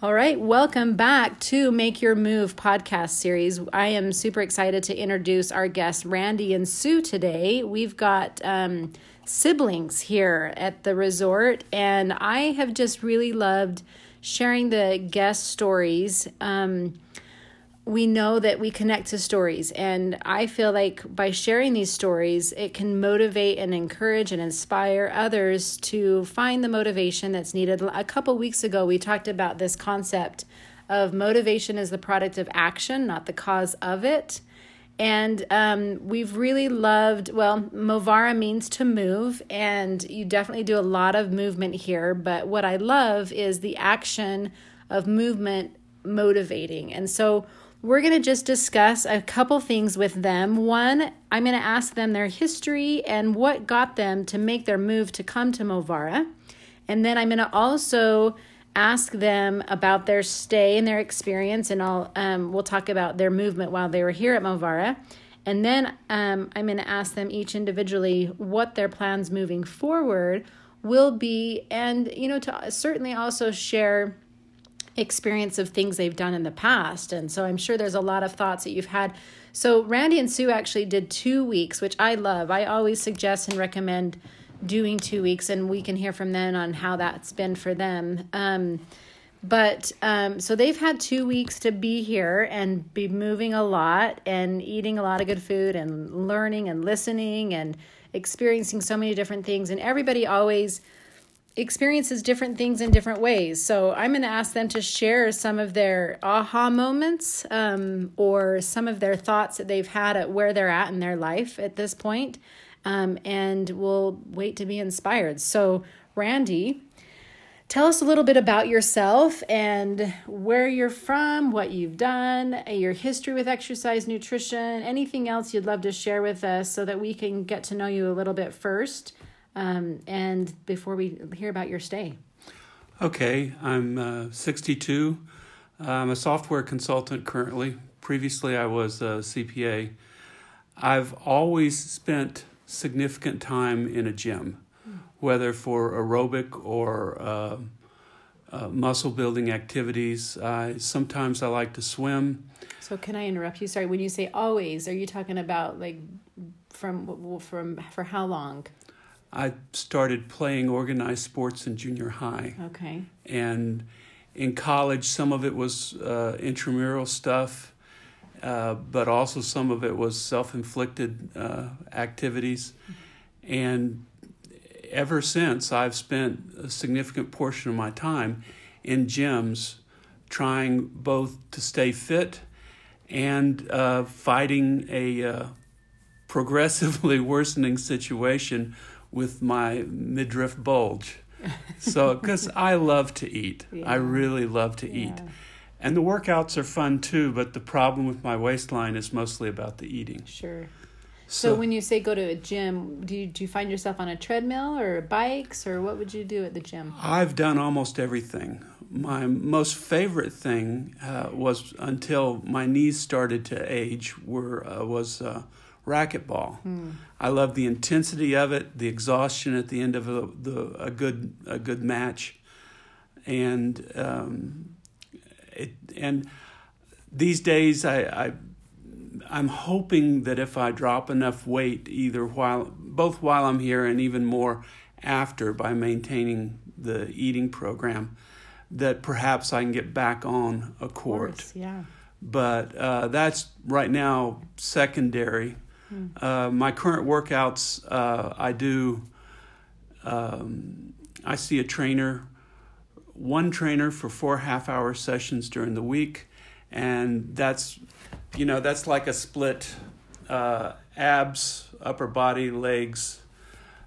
All right, welcome back to Make Your Move podcast series. I am super excited to introduce our guests, Randy and Sue, today. We've got um, siblings here at the resort, and I have just really loved sharing the guest stories. Um, we know that we connect to stories. And i feel like by sharing these stories it can motivate and encourage and inspire others to find the motivation that's needed. A couple weeks ago we talked about this concept of motivation as the product of action not the cause of it. And um, we've really loved well movara means to move and you definitely do a lot of movement here. But what i love is the action of movement motivating. And so we're going to just discuss a couple things with them. One, I'm going to ask them their history and what got them to make their move to come to Movara. And then I'm going to also ask them about their stay and their experience, and I'll um, we'll talk about their movement while they were here at Movara. And then um, I'm going to ask them each individually what their plans moving forward will be, and you know, to certainly also share experience of things they've done in the past. And so I'm sure there's a lot of thoughts that you've had. So Randy and Sue actually did two weeks, which I love. I always suggest and recommend doing two weeks, and we can hear from them on how that's been for them. Um, but um, so they've had two weeks to be here and be moving a lot and eating a lot of good food and learning and listening and experiencing so many different things. And everybody always experiences different things in different ways. So I'm going to ask them to share some of their aha moments um, or some of their thoughts that they've had at where they're at in their life at this point. Um, and we'll wait to be inspired. So, Randy, tell us a little bit about yourself and where you're from, what you've done, your history with exercise, nutrition, anything else you'd love to share with us so that we can get to know you a little bit first um, and before we hear about your stay. Okay, I'm uh, 62. I'm a software consultant currently. Previously, I was a CPA. I've always spent significant time in a gym, whether for aerobic or uh, uh, muscle building activities. I sometimes I like to swim. So, can I interrupt you? Sorry, when you say always, are you talking about like from from for how long? I started playing organized sports in junior high. Okay. And in college, some of it was uh, intramural stuff, uh, but also some of it was self inflicted uh, activities. And ever since, I've spent a significant portion of my time in gyms trying both to stay fit and uh, fighting a uh, progressively worsening situation with my midriff bulge. So, because I love to eat, yeah. I really love to yeah. eat. And the workouts are fun too, but the problem with my waistline is mostly about the eating. Sure. So, so when you say go to a gym, do you, do you find yourself on a treadmill or bikes or what would you do at the gym? I've done almost everything. My most favorite thing uh, was until my knees started to age were uh, was uh, racquetball. Hmm. I love the intensity of it, the exhaustion at the end of a, the, a good a good match, and um, it, and these days I, I I'm hoping that if I drop enough weight, either while both while I'm here and even more after, by maintaining the eating program, that perhaps I can get back on a court. Course, yeah. But uh, that's right now secondary uh, my current workouts, uh, I do. Um, I see a trainer, one trainer for four half-hour sessions during the week, and that's, you know, that's like a split uh, abs, upper body, legs.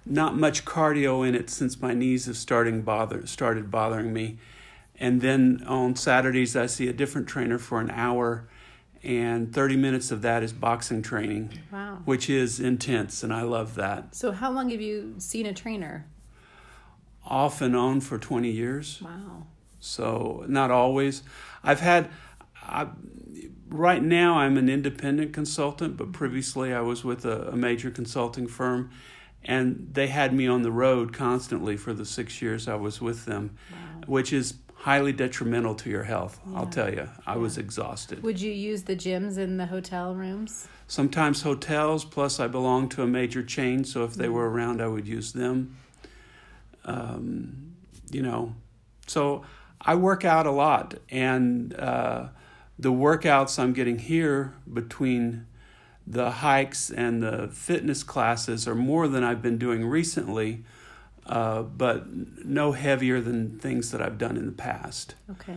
Not much cardio in it since my knees have starting bother started bothering me, and then on Saturdays I see a different trainer for an hour and 30 minutes of that is boxing training. Wow. Which is intense, and I love that. So, how long have you seen a trainer? Off and on for 20 years. Wow. So, not always. I've had, I, right now, I'm an independent consultant, but previously I was with a, a major consulting firm, and they had me on the road constantly for the six years I was with them, wow. which is highly detrimental to your health. I'll tell you, I was exhausted. Would you use the gyms in the hotel rooms? Sometimes hotels, plus I belong to a major chain, so if they Mm-hmm. were around, I would use them. Um, you know, so I work out a lot, and uh, the workouts I'm getting here between the hikes and the fitness classes are more than I've been doing recently, uh, but no heavier than things that I've done in the past. Okay.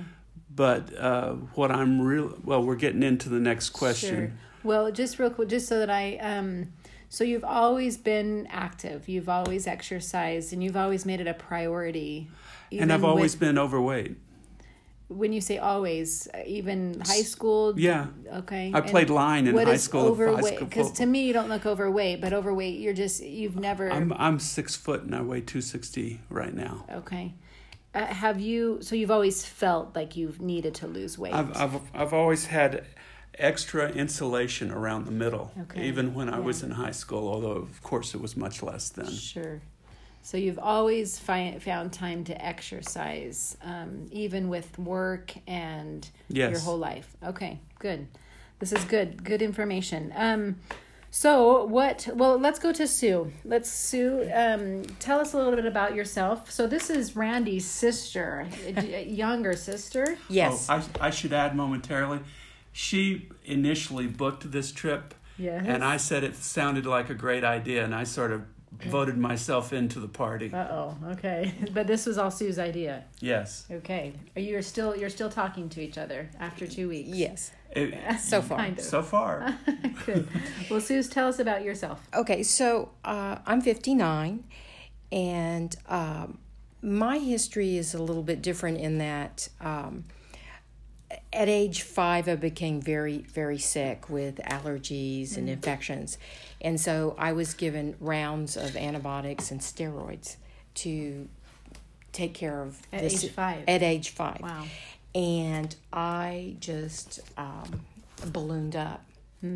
But uh, what I'm real well, we're getting into the next question. Sure. Well, just real quick, just so that I, um, so you've always been active, you've always exercised, and you've always made it a priority. and I've always with- been overweight. When you say always, uh, even high school. Yeah. Okay. I And played line in what high is school. Overweight, because to me you don't look overweight, but overweight you're just you've never. I'm I'm six foot and I weigh two sixty right now. okay. Uh, have you? So you've always felt like you've needed to lose weight. I've I've I've always had extra insulation around the middle, Okay. even when I Yeah. was in high school. Although of course it was much less then. Sure. So you've always fi- found time to exercise, um, even with work and Yes. your whole life. Okay, good. This is good. Good information. Um, so what? Well, let's go to Sue. Let's Sue. Um, tell us a little bit about yourself. So this is Randy's sister, a- a younger sister. Yes. Oh, I I should add momentarily, she initially booked this trip, Yes. and I said it sounded like a great idea, and I sort of voted myself into the party. Uh oh. Okay, but this was all Sue's idea. Yes. Okay. Are you still you're still talking to each other after two weeks? yes. It- So far. Kind of. so far. Good. Well, Suze, tell us about yourself. Okay, so uh, I'm 59, and um, my history is a little bit different in that um, at age five, I became very, very sick with allergies and infections. And so I was given rounds of antibiotics and steroids to take care of At this age five? At age five. Wow. And I just um, ballooned up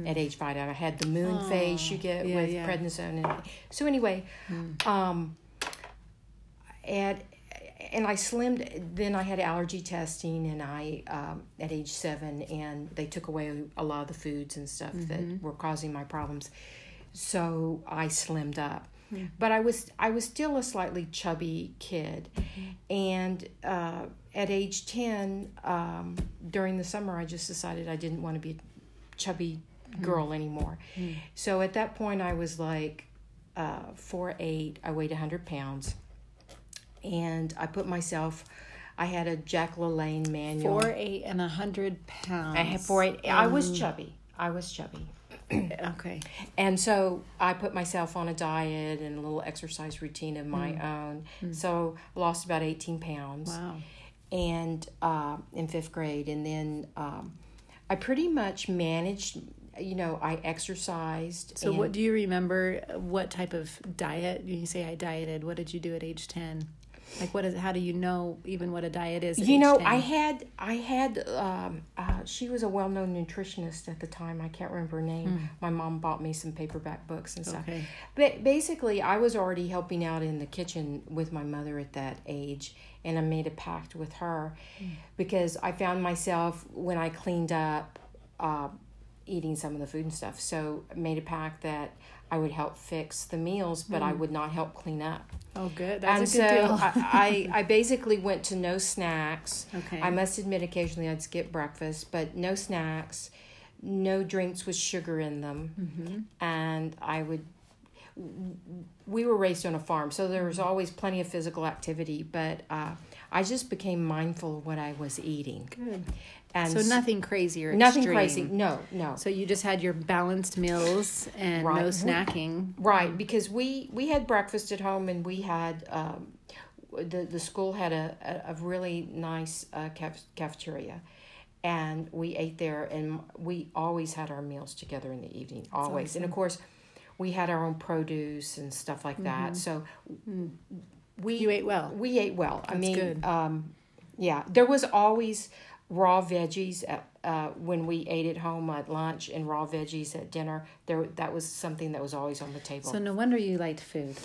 at age five. I had the moon face you get yeah, with yeah. prednisone. And, so anyway, um, at and I slimmed. Then I had allergy testing, and I um, at age seven, and they took away a lot of the foods and stuff Mm-hmm. that were causing my problems. So I slimmed up, Hmm. but I was I was still a slightly chubby kid, Mm-hmm. and uh, at age ten, um, during the summer, I just decided I didn't want to be a chubby Hmm. girl anymore. So at that point, I was like uh, four eight. I weighed hundred pounds, and I put myself. I had a Jack LaLanne manual. Four, eight, and a hundred pounds. I had four eight. I Um, was chubby. I was chubby. Okay. And so I put myself on a diet and a little exercise routine of my own. So I lost about 18 pounds. Wow. And uh, in fifth grade. And then um, I pretty much managed, you know, I exercised. So, what do you remember? What type of diet? You say I dieted. What did you do at age ten? Like, what is? How do you know even what a diet is? You know, 10? I had, I had, um, uh, she was a well known nutritionist at the time. I can't remember her name. My mom bought me some paperback books and stuff. Okay. But basically, I was already helping out in the kitchen with my mother at that age, and I made a pact with her because I found myself when I cleaned up uh, eating some of the food and stuff. So I made a pact that I would help fix the meals, but I would not help clean up. Oh, good. and That's a so deal. I, I, I basically went to no snacks. Okay. I must admit, occasionally I'd skip breakfast, but no snacks, no drinks with sugar in them, Mm-hmm. and I would. We were raised on a farm, so there Mm-hmm. was always plenty of physical activity, but uh, I just became mindful of what I was eating. Good. And So nothing crazy or nothing extreme. crazy. No, no. So you just had your balanced meals and no snacking. Right, because we we had breakfast at home, and we had um, the the school had a a, really nice uh, caf- cafeteria, and we ate there, and we always had our meals together in the evening, always, and of course, we had our own produce and stuff like that. So we You ate well. we ate well. I mean, good. Um, yeah, there was always raw veggies at, uh, when we ate at home at lunch and raw veggies at dinner. There, that was something that was always on the table. So no wonder you liked food.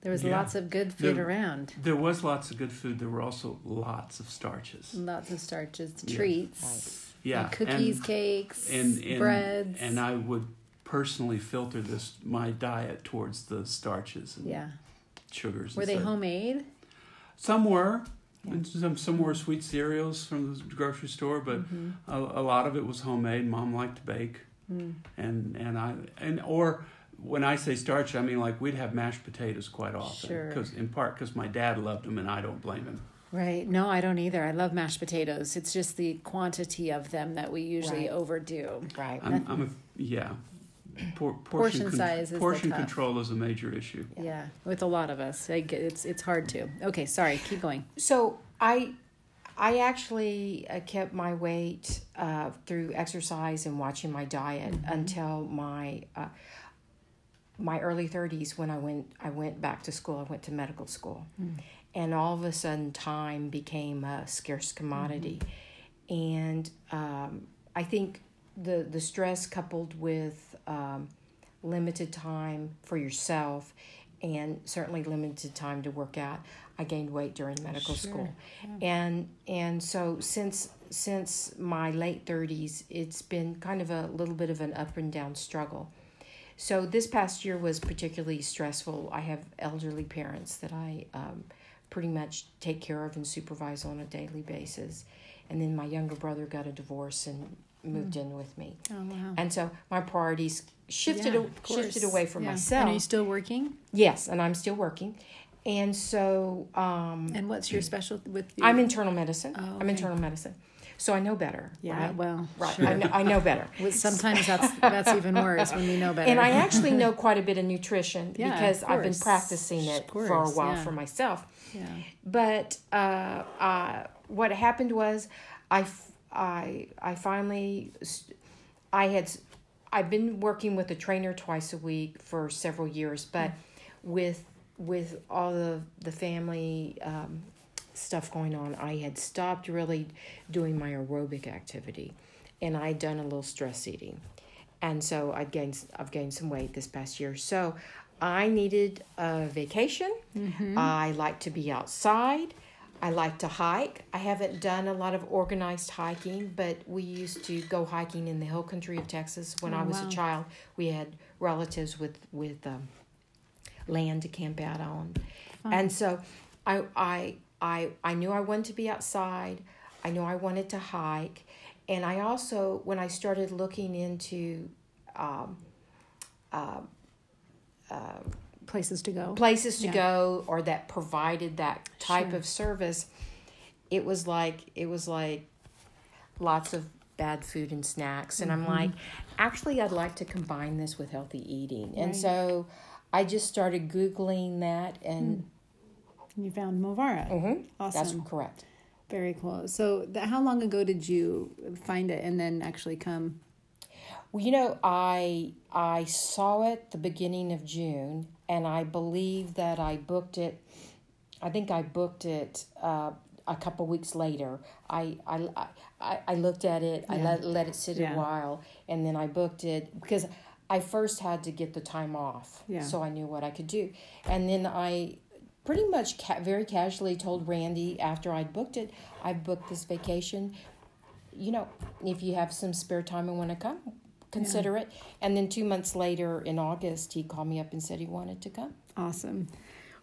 There was Yeah. lots of good food There- around. There was lots of good food. There were also lots of starches. Lots of starches, Yeah. treats, Yeah, like cookies, and, cakes, and, and breads. And I would personally filter this my diet towards the starches and yeah. sugars. Were and they stuff. homemade? Some were. And Some some were sweet cereals from the grocery store, but Mm-hmm. a, a lot of it was homemade. Mom liked to bake, Mm. and and I and or when I say starch, I mean like we'd have mashed potatoes quite often. Sure. Because in part because my dad loved them, and I don't blame him. Right. No, I don't either. I love mashed potatoes. It's just the quantity of them that we usually Right. overdo. Right. I'm, I'm a yeah. Por- portion Portion size is portion tough. control is a major issue. Yeah. With a lot of us, it's it's hard to. Okay, sorry. Keep going. So I, I actually uh, kept my weight uh, through exercise and watching my diet until my uh, my early thirties when I went I went back to school. I went to medical school, and all of a sudden time became a scarce commodity, and um, I think the the stress coupled with um, limited time for yourself and certainly limited time to work out i gained weight during medical school. And and so since since my late 30s it's been kind of a little bit of an up and down struggle. So this past year was particularly stressful. I have elderly parents that i um, pretty much take care of and supervise on a daily basis. And then my younger brother got a divorce and moved in with me Oh wow. and so my priorities shifted Yeah, a- shifted away from Yeah. myself. And are you still working? yes, and I'm still working, and so um, And what's your special with? I'm internal medicine. Oh, I'm internal medicine, so I know better. Yeah. right? Well. right. Sure. I, know, I know better. Sometimes that's that's even worse when you know better. And I actually know quite a bit of nutrition Yeah, because of I've been practicing it for a while for myself. Yeah. But uh, uh, what happened was, I, I, I finally, I had, I've been working with a trainer twice a week for several years, but with with all the the family um, stuff going on, I had stopped really doing my aerobic activity, and I'd done a little stress eating, and so I've gained I've gained some weight this past year. So I needed a vacation. I like to be outside. I like to hike. I haven't done a lot of organized hiking, but we used to go hiking in the hill country of Texas when Oh, I was wow. a child. We had relatives with with um, land to camp out on, and so I I I I knew I wanted to be outside. I knew I wanted to hike, and I also when I started looking into um, Places to go. places to Yeah. go or that provided that type Sure. of service it was like it was like lots of bad food and snacks and Mm-hmm. i'm like actually i'd like to combine this with healthy eating and Right. so i just started googling that and You found Movara. Mhm, Awesome. that's correct Very cool. So, th- how long ago did you find it and then actually come? Well, you know, I I saw it the beginning of June, and I believe that I booked it. I think I booked it uh, a couple weeks later. I I, I, I looked at it. I let let it sit Yeah. a while, and then I booked it because I first had to get the time off, Yeah. so I knew what I could do, and then I pretty much ca- very casually told Randy after I'd booked it, I booked this vacation you know, if you have some spare time and want to come, consider it. And then two months later in August, he called me up and said he wanted to come. Awesome.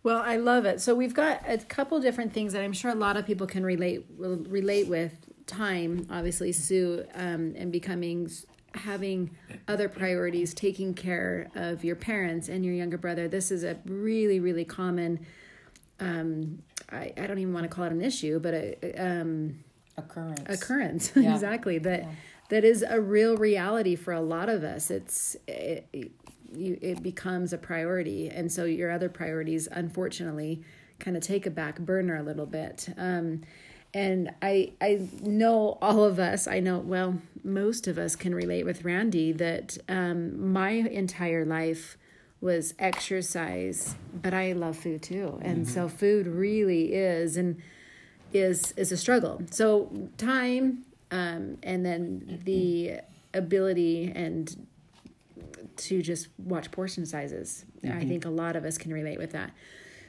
Well, I love it. So we've got a couple different things that I'm sure a lot of people can relate will relate with. Time, obviously, Sue, um, and becoming having other priorities, taking care of your parents and your younger brother. This is a really, really common. Um, I, I don't even want to call it an issue, but a, um, Occurrence. occurrence Yeah. exactly that Yeah. That is a real reality for a lot of us. It's it, it, you, it becomes a priority. And so your other priorities unfortunately kind of take a back burner a little bit. Um, and i i know all of us i know well most of us can relate with randy that um, my entire life was exercise but i love food too. And so food really is and is is a struggle. So time, um, and then the ability and to just watch portion sizes. I think a lot of us can relate with that.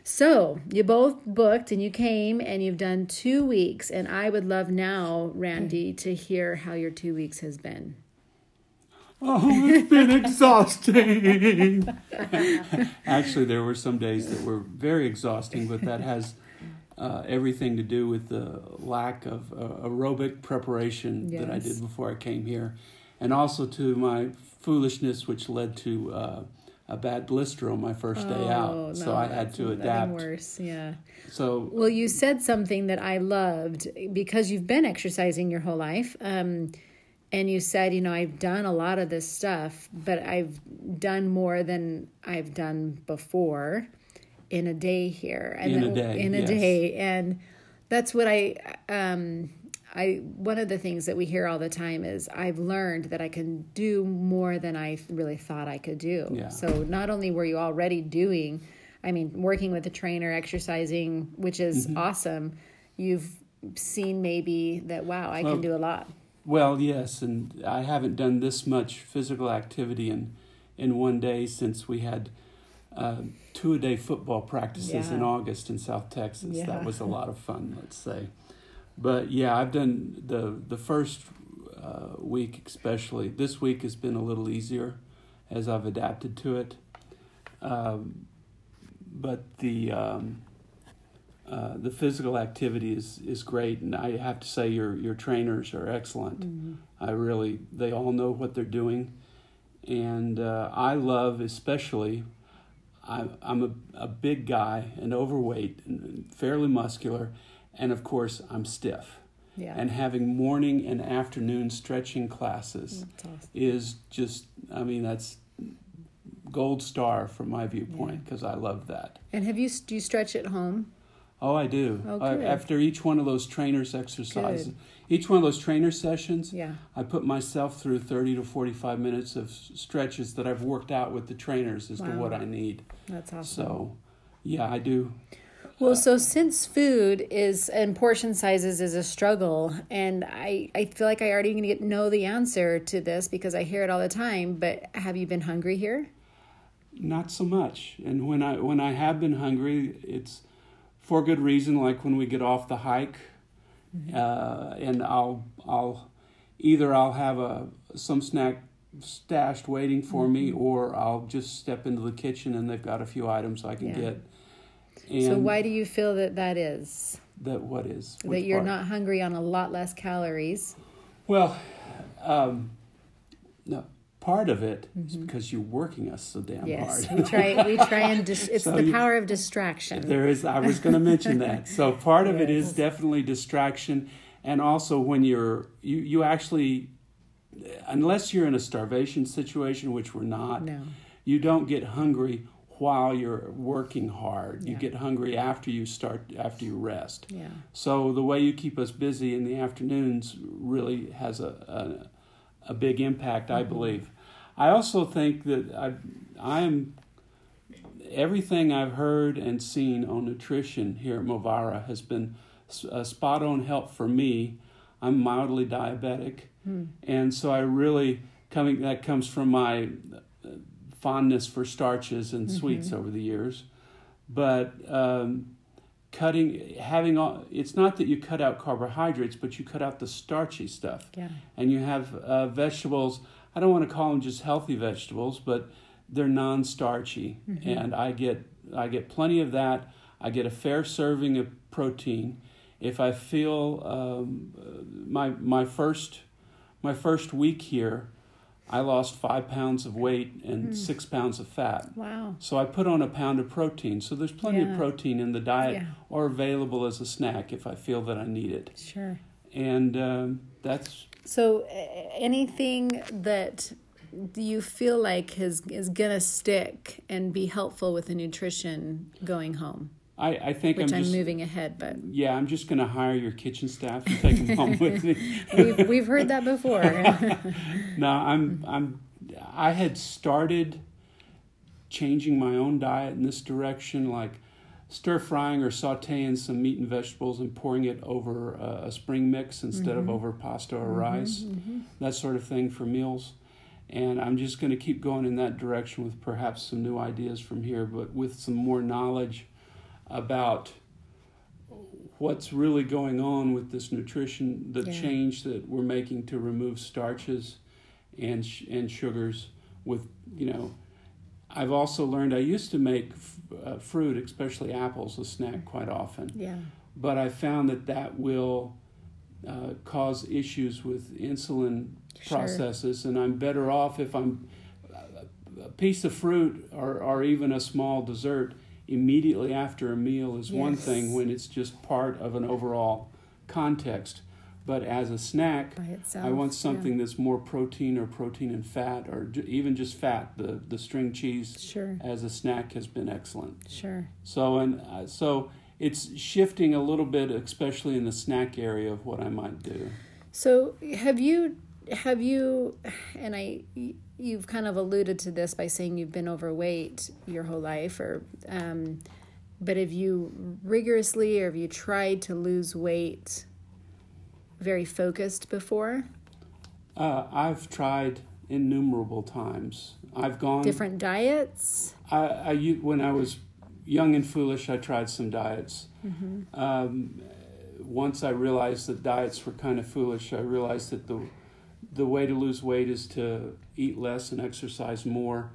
So you both booked and you came and you've done two weeks. And I would love now, Randy, to hear how your two weeks has been. Oh, it's been exhausting. Actually, there were some days that were very exhausting, but that has uh, everything to do with the lack of uh, aerobic preparation that I did before I came here, and also to my foolishness, which led to uh, a bad blister on my first day Oh, out. so no, I had to adapt. Worse, yeah. So Well, you said something that I loved because you've been exercising your whole life. Um, and you said, you know, I've done a lot of this stuff, but I've done more than I've done before in a day here. And In a day, In a yes. day. And that's what I, um, I, one of the things that we hear all the time is I've learned that I can do more than I really thought I could do. Yeah. So not only were you already doing, I mean, working with a trainer, exercising, which is Mm-hmm. awesome, you've seen maybe that, wow, I Well, can do a lot. Well, yes, and I haven't done this much physical activity in in one day since we had uh, two a day football practices in August in South Texas. Yeah. That was a lot of fun, let's say. But yeah, I've done the the first uh, week, especially this week, has been a little easier as I've adapted to it. Um, but the um, uh, the physical activity is, is great, and I have to say your your trainers are excellent. Mm-hmm. I really they all know what they're doing, and uh, I love especially. I, I'm a, a big guy and overweight and fairly muscular, and of course I'm stiff. Yeah. And having morning and afternoon stretching classes mm, awesome. is just I mean that's gold star from my viewpoint because I love that. And have you, do you stretch at home? Oh, I do. Oh, I- after each one of those trainers exercises, Good. each one of those trainer sessions, Yeah. I put myself through 30 to 45 minutes of stretches that I've worked out with the trainers as to what I need. That's awesome. So, yeah, I do. Well, uh, so since food is and portion sizes is a struggle, and I, I feel like I already get, know the answer to this because I hear it all the time. But have you been hungry here? Not so much. And when I when I have been hungry, it's for good reason. Like when we get off the hike, uh, and I'll I'll either I'll have a some snack stashed waiting for me, or I'll just step into the kitchen and they've got a few items I can Yeah. get. And so why do you feel that that is? that what is that you're part? not hungry on a lot less calories? Well, um. Part of it is Mm-hmm. because you're working us so damn Yes, hard. we try. We try and dis- it's So the you- power of distraction. There is. I was going to mention that. So part of it is definitely distraction, and also when you're you you actually, unless you're in a starvation situation, which we're not, no. you don't get hungry while you're working hard. You Yeah. get hungry after you start after you rest. Yeah. So the way you keep us busy in the afternoons really has a a, big impact, I believe. I also think that I I am everything I've heard and seen on nutrition here at Movara has been a spot on help for me. I'm mildly diabetic, and so I really coming that comes from my uh, fondness for starches and sweets over the years, but. Um, cutting having all it's not that you cut out carbohydrates but you cut out the starchy stuff. Yeah. and you have uh, vegetables i don't want to call them just healthy vegetables but they're non-starchy. And i get i get plenty of that. I get a fair serving of protein. If i feel um, uh, my my first my first week here i lost five pounds of weight and six pounds of fat Wow. so I put on a pound of protein. So there's plenty Yeah. of protein in the diet Yeah. or available as a snack if I feel that I need it. Sure. And um, that's So, anything that do you feel like is is gonna stick and be helpful with the nutrition going home? I, I think Which I'm I'm, just moving ahead, but yeah I'm just going to hire your kitchen staff and take them home with me. we've we've heard that before. No, I'm I'm I had started changing my own diet in this direction, like stir frying or sautéing some meat and vegetables and pouring it over a, a spring mix instead of mm-hmm. over pasta or mm-hmm, rice, mm-hmm. that sort of thing for meals. And I'm just going to keep going in that direction with perhaps some new ideas from here, but with some more knowledge about what's really going on with this nutrition, the Yeah. change that we're making to remove starches and sh- and sugars. With you know, I've also learned I used to make f- uh, fruit, especially apples, a snack quite often, Yeah. but I found that that will uh, cause issues with insulin Sure. processes, and I'm better off if I'm a piece of fruit or, or even a small dessert immediately after a meal is one thing when it's just part of an overall context. But as a snack, itself. I want yeah. something that's more protein or protein and fat or j- even just fat. The the string cheese Sure. as a snack has been excellent. Sure. So and uh, so it's shifting a little bit, especially in the snack area of what I might do. So have you have you and I you've kind of alluded to this by saying you've been overweight your whole life or um but have you rigorously or have you tried to lose weight very focused before? Uh, I've tried innumerable times. I've gone Different diets? I, I when I was young and foolish, I tried some diets. Um, once I realized that diets were kind of foolish, I realized that the the way to lose weight is to eat less and exercise more.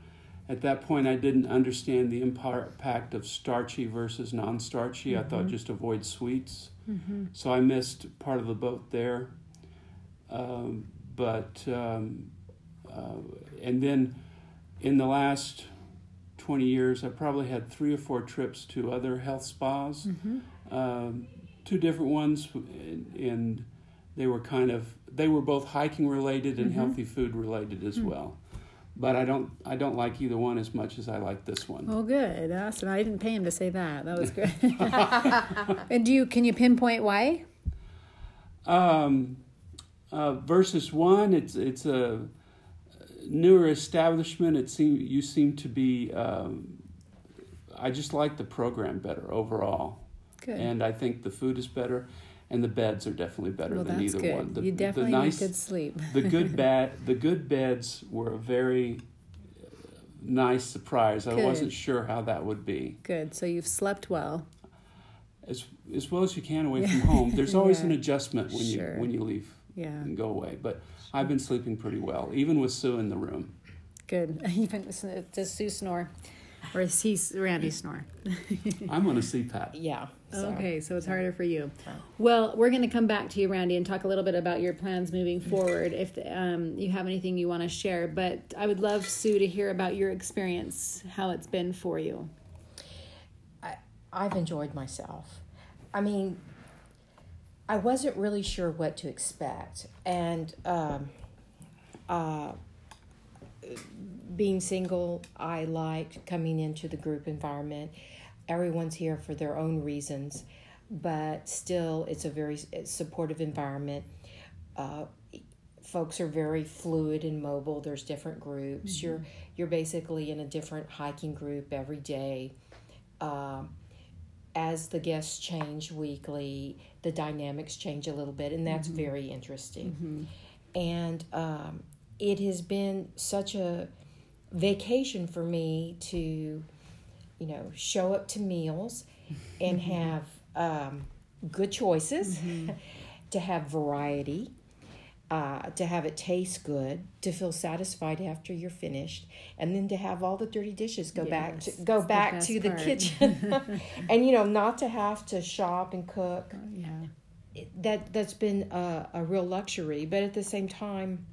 At that point, I didn't understand the impact of starchy versus non-starchy. I thought just avoid sweets, so I missed part of the boat there. Um, but um, uh, and then in the last 20 years, I probably had three or four trips to other health spas, um, two different ones, and, and they were kind of they were both hiking related and healthy food related as well. But I don't I don't like either one as much as I like this one. Oh, good. Awesome. I didn't pay him to say that. That was good. and do you can you pinpoint why? Um, uh, versus one, it's it's a newer establishment. It seem you seem to be. Um, I just like the program better overall, Good. and I think the food is better, and the beds are definitely better well, than either good. one. The, you definitely the nice, need good sleep. the good bed, the good beds were a very nice surprise. I wasn't sure how that would be. Good. So you've slept well. As as well as you can away from home. There's always Yeah. an adjustment when Sure. you when you leave Yeah. and go away. But I've been sleeping pretty well, even with Sue in the room. Good. Even does Sue snore, or is he Randy snore? I'm on a CPAP. Yeah. so- Okay, so it's harder for you. Well, we're going to come back to you, Randy, and talk a little bit about your plans moving forward. If um, you have anything you want to share, but I would love Sue to hear about your experience, how it's been for you. I, I've enjoyed myself. I mean, I wasn't really sure what to expect, and um, uh, being single, I liked coming into the group environment. Everyone's here for their own reasons, but still, it's a very supportive environment. Uh, folks are very fluid and mobile. There's different groups. You're you're basically in a different hiking group every day. Um, as the guests change weekly, the dynamics change a little bit, and that's very interesting. And um, it has been such a vacation for me to, you know, show up to meals and have um, good choices, to have variety, uh, to have it taste good, to feel satisfied after you're finished, and then to have all the dirty dishes go back to go it's the back to the part. kitchen, and you know not to have to shop and cook. Yeah. That that's been a, a real luxury, but at the same time,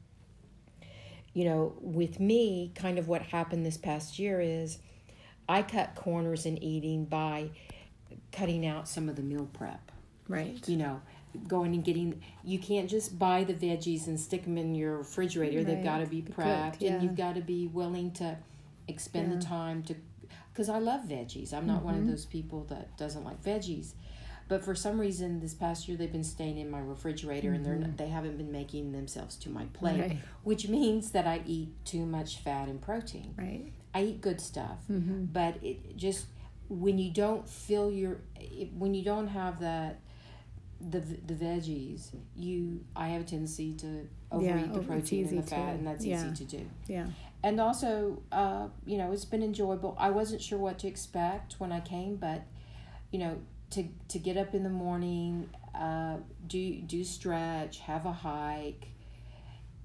you know, with me, kind of what happened this past year is, I cut corners in eating by cutting out some of the meal prep Right. you know going and getting you can't just buy the veggies and stick them in your refrigerator they've got to be prepped yeah. and you've got to be willing to expend the time to because i love veggies i'm not one Mm-hmm. of those people that doesn't like veggies but for some reason this past year they've been staying in my refrigerator and they're not, they haven't been making themselves to my plate Mm-hmm. Right. which means that i eat too much fat and protein Right. I eat good stuff, Mm-hmm. but it just when you don't feel your it, when you don't have that the the veggies, you I have a tendency to overeat Yeah, the oh, protein and the fat, to- and that's yeah. easy to do. Yeah. And also, uh, you know, it's been enjoyable. I wasn't sure what to expect when I came, but you know, to to get up in the morning, uh, do do stretch, have a hike,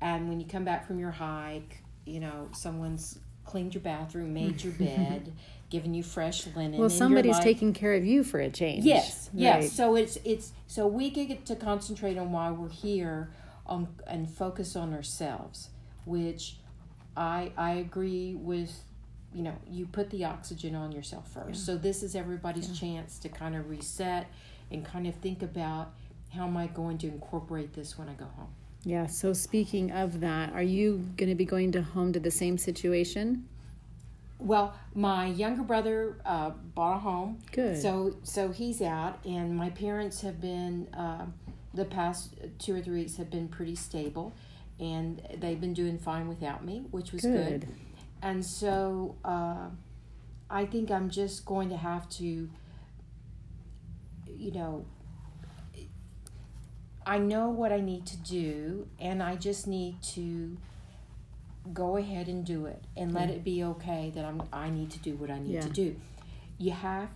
and when you come back from your hike, you know, someone's cleaned your bathroom, made your bed, given you fresh linen. Well, somebody's taking care of you for a change. Yes, yes. Right. So it's it's so we get to concentrate on why we're here, on and focus on ourselves, which I I agree with. You know, you put the oxygen on yourself first. So this is everybody's chance to kind of reset and kind of think about how am I going to incorporate this when I go home. Yeah. So speaking of that, are you going to be going to home to the same situation? Well, my younger brother uh, bought a home. Good. So so he's out, and my parents have been uh, the past two or three weeks have been pretty stable, and they've been doing fine without me, which was good. Good. And so uh, I think I'm just going to have to, you know. I know what I need to do, and I just need to go ahead and do it and let it be okay that I'm I need to do what I need Yeah. to do. You have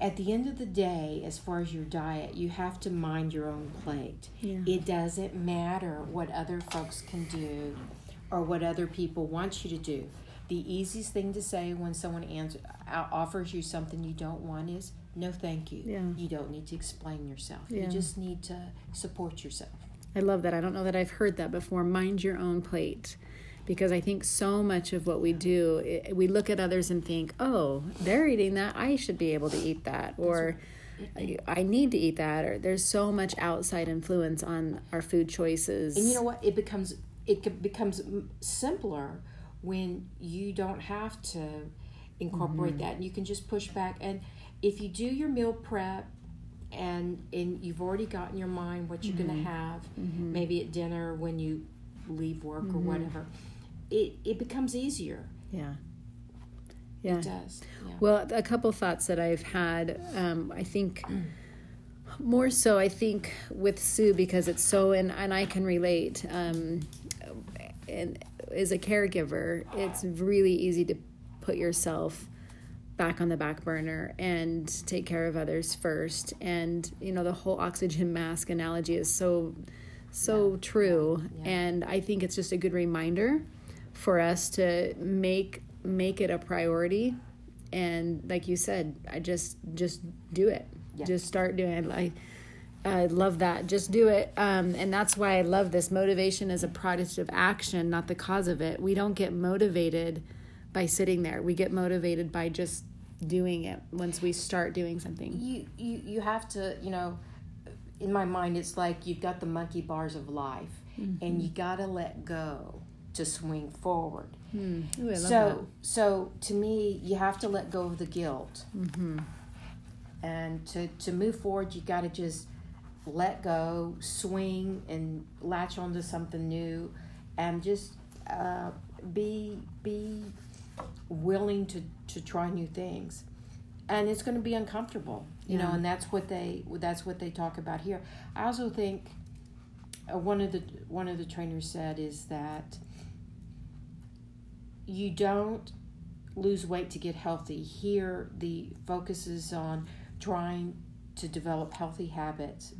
at the end of the day as far as your diet, you have to mind your own plate. Yeah. It doesn't matter what other folks can do or what other people want you to do. The easiest thing to say when someone answer, offers you something you don't want is no thank you. Yeah. You don't need to explain yourself. Yeah. You just need to support yourself. I love that. I don't know that I've heard that before. Mind your own plate. Because I think so much of what we do, i we look at others and think, oh, they're eating that. I should be able to eat that. Or I I need to eat that. Or there's so much outside influence on our food choices. And you know what? It becomes it becomes simpler when you don't have to incorporate that, and you can just push back. And if you do your meal prep, and and you've already got in your mind what you're going to have, maybe at dinner when you leave work or whatever, it it becomes easier. yeah. Yeah. It does. Yeah. Well, a couple thoughts that I've had. Um, I think more so. I think with Sue because it's so, and and I can relate. Um, and as a caregiver, it's really easy to put yourself back on the back burner and take care of others first. And you know, the whole oxygen mask analogy is so so true. And I think it's just a good reminder for us to make make it a priority and like you said i just just do it Yeah. just start doing it i i love that. Just do it um, and that's why i love this. Motivation is a product of action not the cause of it. We don't get motivated by sitting there. We get motivated by just doing it once we start doing something. You you you have to you know in my mind it's like you've got the monkey bars of life mm-hmm. and you got to let go to swing forward. Hmm. Ooh, I love so so to me you have to let go of the guilt. Mm-hmm. And to to move forward you got to just let go swing and latch onto something new and just uh, be be willing to to try new things. And it's going to be uncomfortable you know and that's what they that's what they talk about here. I also think uh, one of the one of the trainers said is that you don't lose weight to get healthy. Here the focus is on trying to develop healthy habits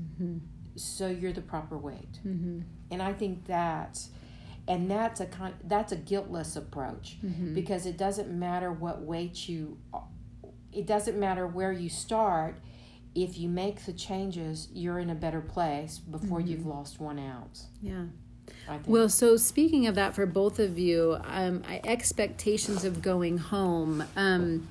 so you're the proper weight Mm-hmm. and i think that and that's a kind that's a guiltless approach Mm-hmm. because it doesn't matter what weight you it doesn't matter where you start if you make the changes you're in a better place before you've lost one ounce yeah Well, so speaking of that for both of you, um, I, expectations of going home. Um,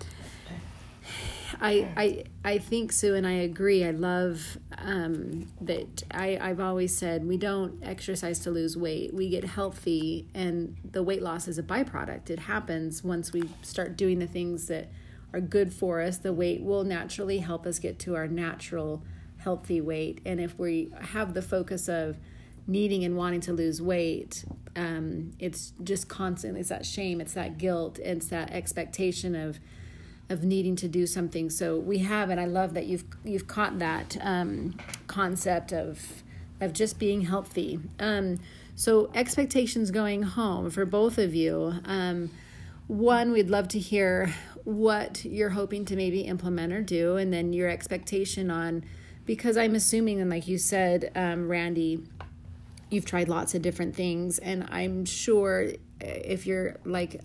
I, I, I think Sue and I agree. I love um, that. I, I've always said we don't exercise to lose weight. We get healthy, and the weight loss is a byproduct. It happens once we start doing the things that are good for us. The weight will naturally help us get to our natural healthy weight. And if we have the focus of needing and wanting to lose weight, um, it's just constantly it's that shame, it's that guilt, it's that expectation of of needing to do something. So we have, and I love that you've you've caught that um, concept of of just being healthy. Um, so expectations going home for both of you. Um, one, we'd love to hear what you're hoping to maybe implement or do, and then your expectation on, because I'm assuming, and like you said, um, Randy, you've tried lots of different things, and I'm sure if you're like,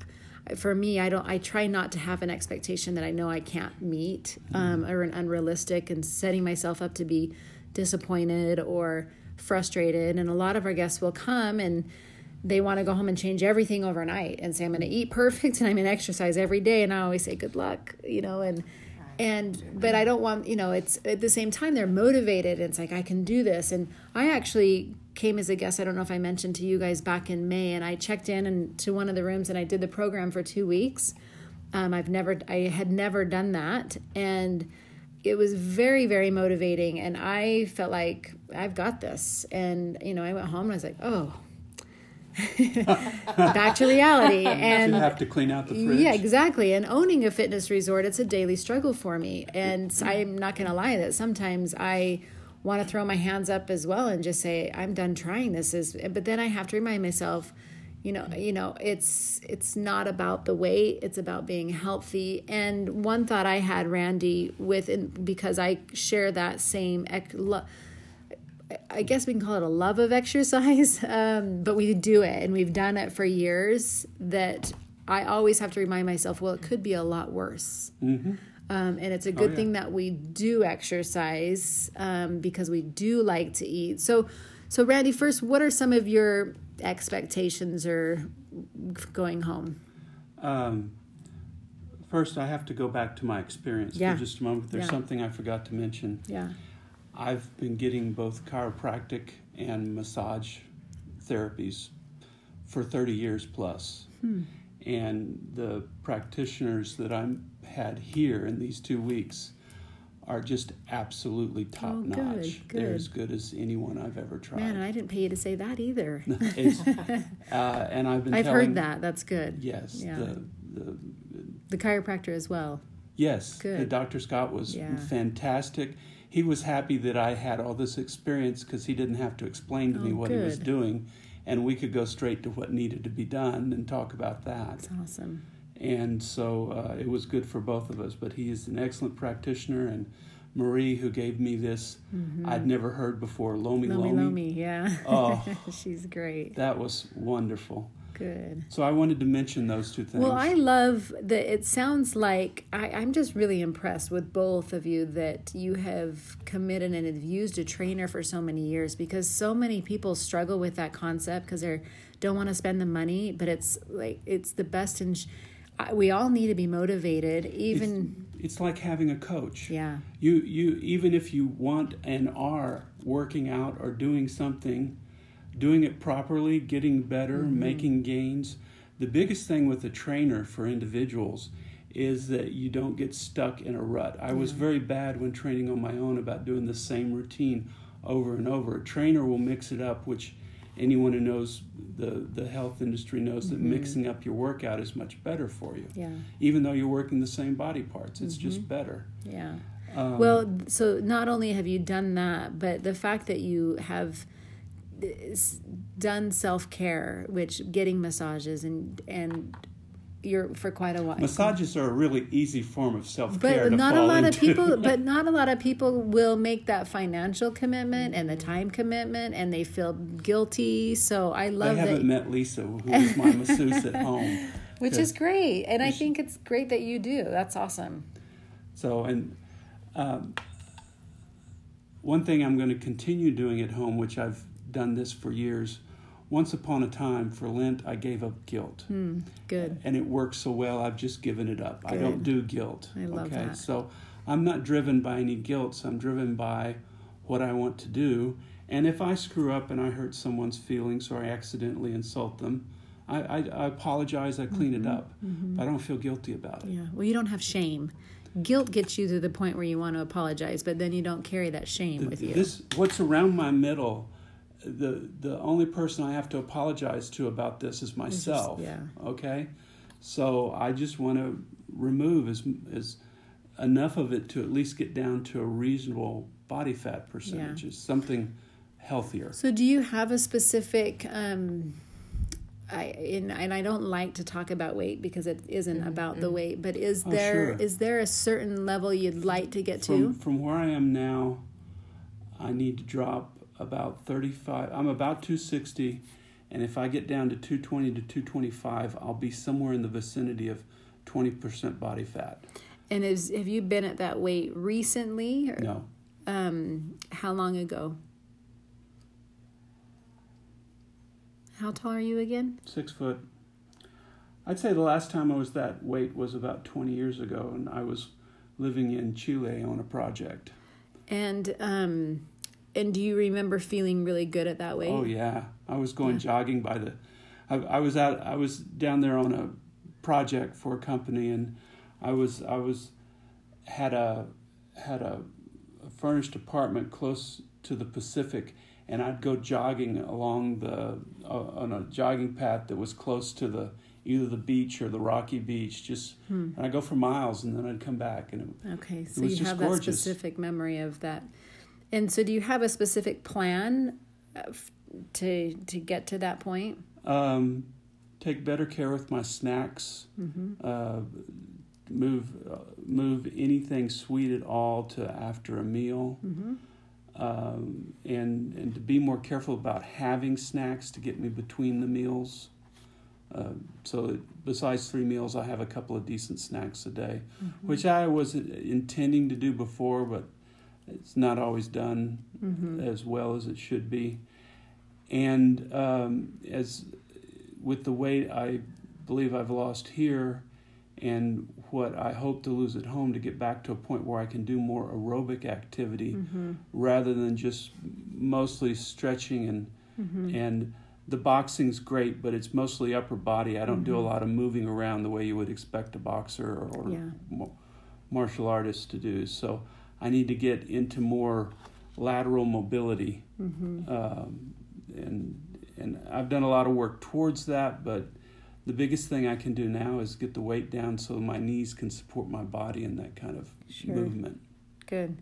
for me, I don't. I try not to have an expectation that I know I can't meet, um, or an unrealistic, and setting myself up to be disappointed or frustrated. And a lot of our guests will come and they want to go home and change everything overnight and say I'm going to eat perfect and I'm going to exercise every day. And I always say good luck, you know, and and but I don't want you know it's at the same time they're motivated. It's like I can do this, and I actually came as a guest. I don't know if I mentioned to you guys back in May, and I checked in and to one of the rooms and I did the program for two weeks. Um, I've never I had never done that, and it was very very motivating, and I felt like I've got this. And you know I went home and I was like, oh back to reality and you have to clean out the fridge. yeah exactly and owning a fitness resort it's a daily struggle for me and i'm not going to lie that sometimes i want to throw my hands up as well and just say i'm done trying this is but then i have to remind myself you know you know it's it's not about the weight it's about being healthy and one thought i had randy with because i share that same I guess we can call it a love of exercise, um, but we do it and we've done it for years. That I always have to remind myself, well, it could be a lot worse. Mm-hmm. Um, and it's a good oh, yeah. thing that we do exercise um, because we do like to eat. So, so Randy, first, what are some of your expectations or going home? Um, first, I have to go back to my experience yeah. for just a moment. There's yeah. something I forgot to mention. Yeah. I've been getting both chiropractic and massage therapies for 30 years plus. Hmm. And the practitioners that I've had here in these two weeks are just absolutely top oh, good, notch. Good. They're as good as anyone I've ever tried. Man, I didn't pay you to say that either. uh, and I've been. I've telling, heard that. That's good. Yes. Yeah. The, the, the chiropractor as well. Yes. Good. Dr. Scott was yeah. fantastic he was happy that I had all this experience because he didn't have to explain to oh, me what good. he was doing, and we could go straight to what needed to be done and talk about that. That's awesome. And so uh, it was good for both of us. But he is an excellent practitioner, and Marie, who gave me this, mm-hmm. I'd never heard before. Lomi Lomi. Lomi, Lomi yeah. Oh, she's great. That was wonderful. Good. So I wanted to mention those two things. Well, I love that it sounds like I, I'm just really impressed with both of you that you have committed and have used a trainer for so many years because so many people struggle with that concept because they don't want to spend the money, but it's like it's the best and we all need to be motivated even it's, it's like having a coach. Yeah. You you even if you want and are working out or doing something doing it properly, getting better, mm-hmm. making gains. The biggest thing with a trainer for individuals is that you don't get stuck in a rut. I was very bad when training on my own about doing the same routine over and over. A trainer will mix it up, which anyone who knows the, the health industry knows that mm-hmm. mixing up your workout is much better for you. Yeah. Even though you're working the same body parts, it's mm-hmm. just better. Yeah. Um, well, so not only have you done that, but the fact that you have done self care, which getting massages and and you're for quite a while. Massages are a really easy form of self care. But not a lot into. of people. But not a lot of people will make that financial commitment and the time commitment, and they feel guilty. So I love. It. I haven't that, met Lisa, who is my masseuse at home. Which is great, and I think it's great that you do. That's awesome. So and. Um, one thing I'm going to continue doing at home, which I've done this for years. Once upon a time, for Lent, I gave up guilt. Mm, good. And it worked so well, I've just given it up. Good. I don't do guilt. I love okay? that. So I'm not driven by any guilt. So I'm driven by what I want to do. And if I screw up and I hurt someone's feelings or I accidentally insult them, I, I, I apologize, I clean mm-hmm, it up. Mm-hmm. I don't feel guilty about it. Yeah. Well, you don't have shame guilt gets you to the point where you want to apologize, but then you don't carry that shame the, with you. This what's around my middle the the only person I have to apologize to about this is myself. Just, yeah. Okay. So I just want to remove as as enough of it to at least get down to a reasonable body fat percentage, yeah. Is something healthier. So do you have a specific um, I and, and I don't like to talk about weight because it isn't about the weight. But is Oh, there is sure. there a certain level you'd like to get From to? from where I am now, I need to drop about 35. I'm about 260, and if I get down to 220 to 225, I'll be somewhere in the vicinity of 20% body fat. And is have you been at that weight recently? Or, No, Um, how long ago? How tall are you again? six foot. I'd say the last time I was that weight was about 20 years ago, and I was living in Chile on a project. And um, and do you remember feeling really good at that weight? Oh yeah, I was going Yeah. jogging by the. I, I was out. I was down there on a project for a company, and I was I was had a had a, a furnished apartment close to the Pacific, and I'd go jogging along the uh, on a jogging path that was close to the either the beach or the rocky beach. Just Hmm. and I go for miles, and then I'd come back, and it, Okay, so was you just have that gorgeous. specific memory of that. And so, do you have a specific plan uh, to to get to that point? Um, take better care with my snacks. Uh, move uh, move anything sweet at all to after a meal. Um, and and to be more careful about having snacks to get me between the meals. Uh, so besides three meals, I have a couple of decent snacks a day, which I was intending to do before, but it's not always done mm-hmm. as well as it should be. And um, as with the weight I believe I've lost here, and what I hope to lose at home to get back to a point where I can do more aerobic activity mm-hmm. rather than just mostly stretching and mm-hmm. and the boxing's great, but it's mostly upper body. I don't do a lot of moving around the way you would expect a boxer or Yeah. martial artist to do. So I need to get into more lateral mobility, um, and and I've done a lot of work towards that. But the biggest thing I can do now is get the weight down so my knees can support my body in that kind of Sure. movement. Good.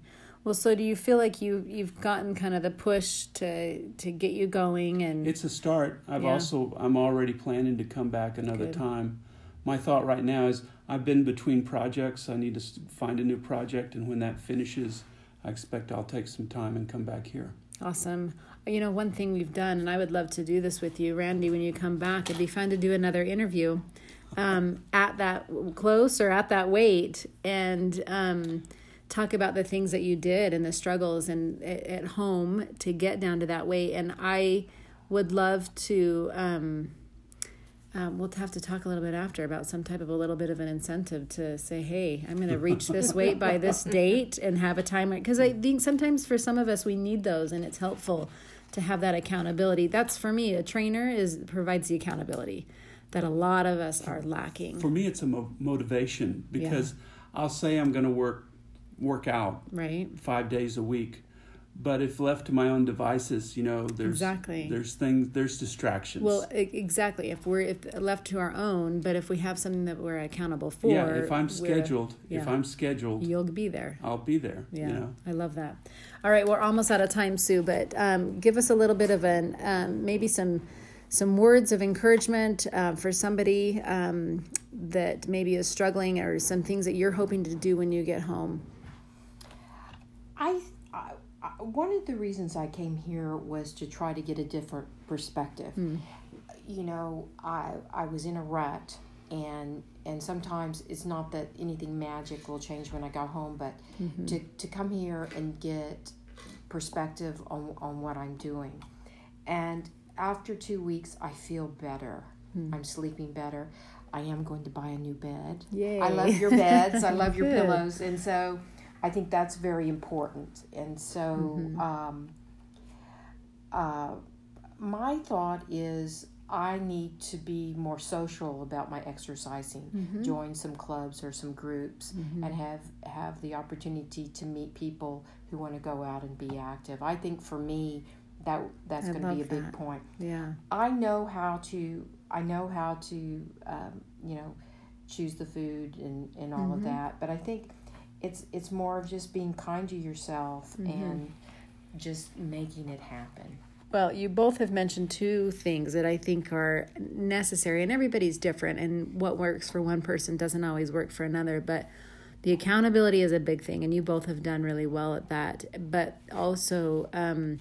Well, so do you feel like you you've gotten kind of the push to to get you going and It's a start. I've Yeah. also I'm already planning to come back another Good. time. My thought right now is I've been between projects. I need to find a new project, and when that finishes, I expect I'll take some time and come back here. Awesome. You know, one thing we've done, and I would love to do this with you, Randy, when you come back, it'd be fun to do another interview um, at that close or at that weight and um, talk about the things that you did and the struggles and at home to get down to that weight. And I would love to. Um, um, we'll have to talk a little bit after about some type of a little bit of an incentive to say, hey, I'm going to reach this weight by this date and have a timer. Because I think sometimes for some of us, we need those and it's helpful to have that accountability. That's for me, a trainer is provides the accountability that a lot of us are lacking. For me, it's a mo- motivation because I'll say I'm going to work work out right? five days a week, but if left to my own devices, you know, there's Exactly. there's things there's distractions. Well, e- exactly. If we're if left to our own, but if we have something that we're accountable for, yeah, if I'm we're- scheduled, if. I'm scheduled, you'll be there. I'll be there. Yeah, You know? I love that. All right, we're almost out of time, Sue, but um, give us a little bit of an um, maybe some some words of encouragement uh, for somebody um, that maybe is struggling, or some things that you're hoping to do when you get home. I, I, I one of the reasons I came here was to try to get a different perspective. Hmm. You know, I I was in a rut, and and sometimes it's not that anything magic will change when I got home, but mm-hmm. to to come here and get perspective on on what I'm doing, and after two weeks, I feel better. Hmm. I'm sleeping better. I am going to buy a new bed. Yay. I love your beds. I love your pillows, and so I think that's very important. And so, um, uh, my thought is I need to be more social about my exercising. Join some clubs or some groups, and have have the opportunity to meet people who want to go out and be active. I think for me, that that's going to be a love big point. Yeah, I know how to I know how to um, you know choose the food and, and all of that but I think it's it's more of just being kind to yourself and just making it happen Well, you both have mentioned two things that I think are necessary, and everybody's different, and what works for one person doesn't always work for another. But the accountability is a big thing, and you both have done really well at that. But also, um,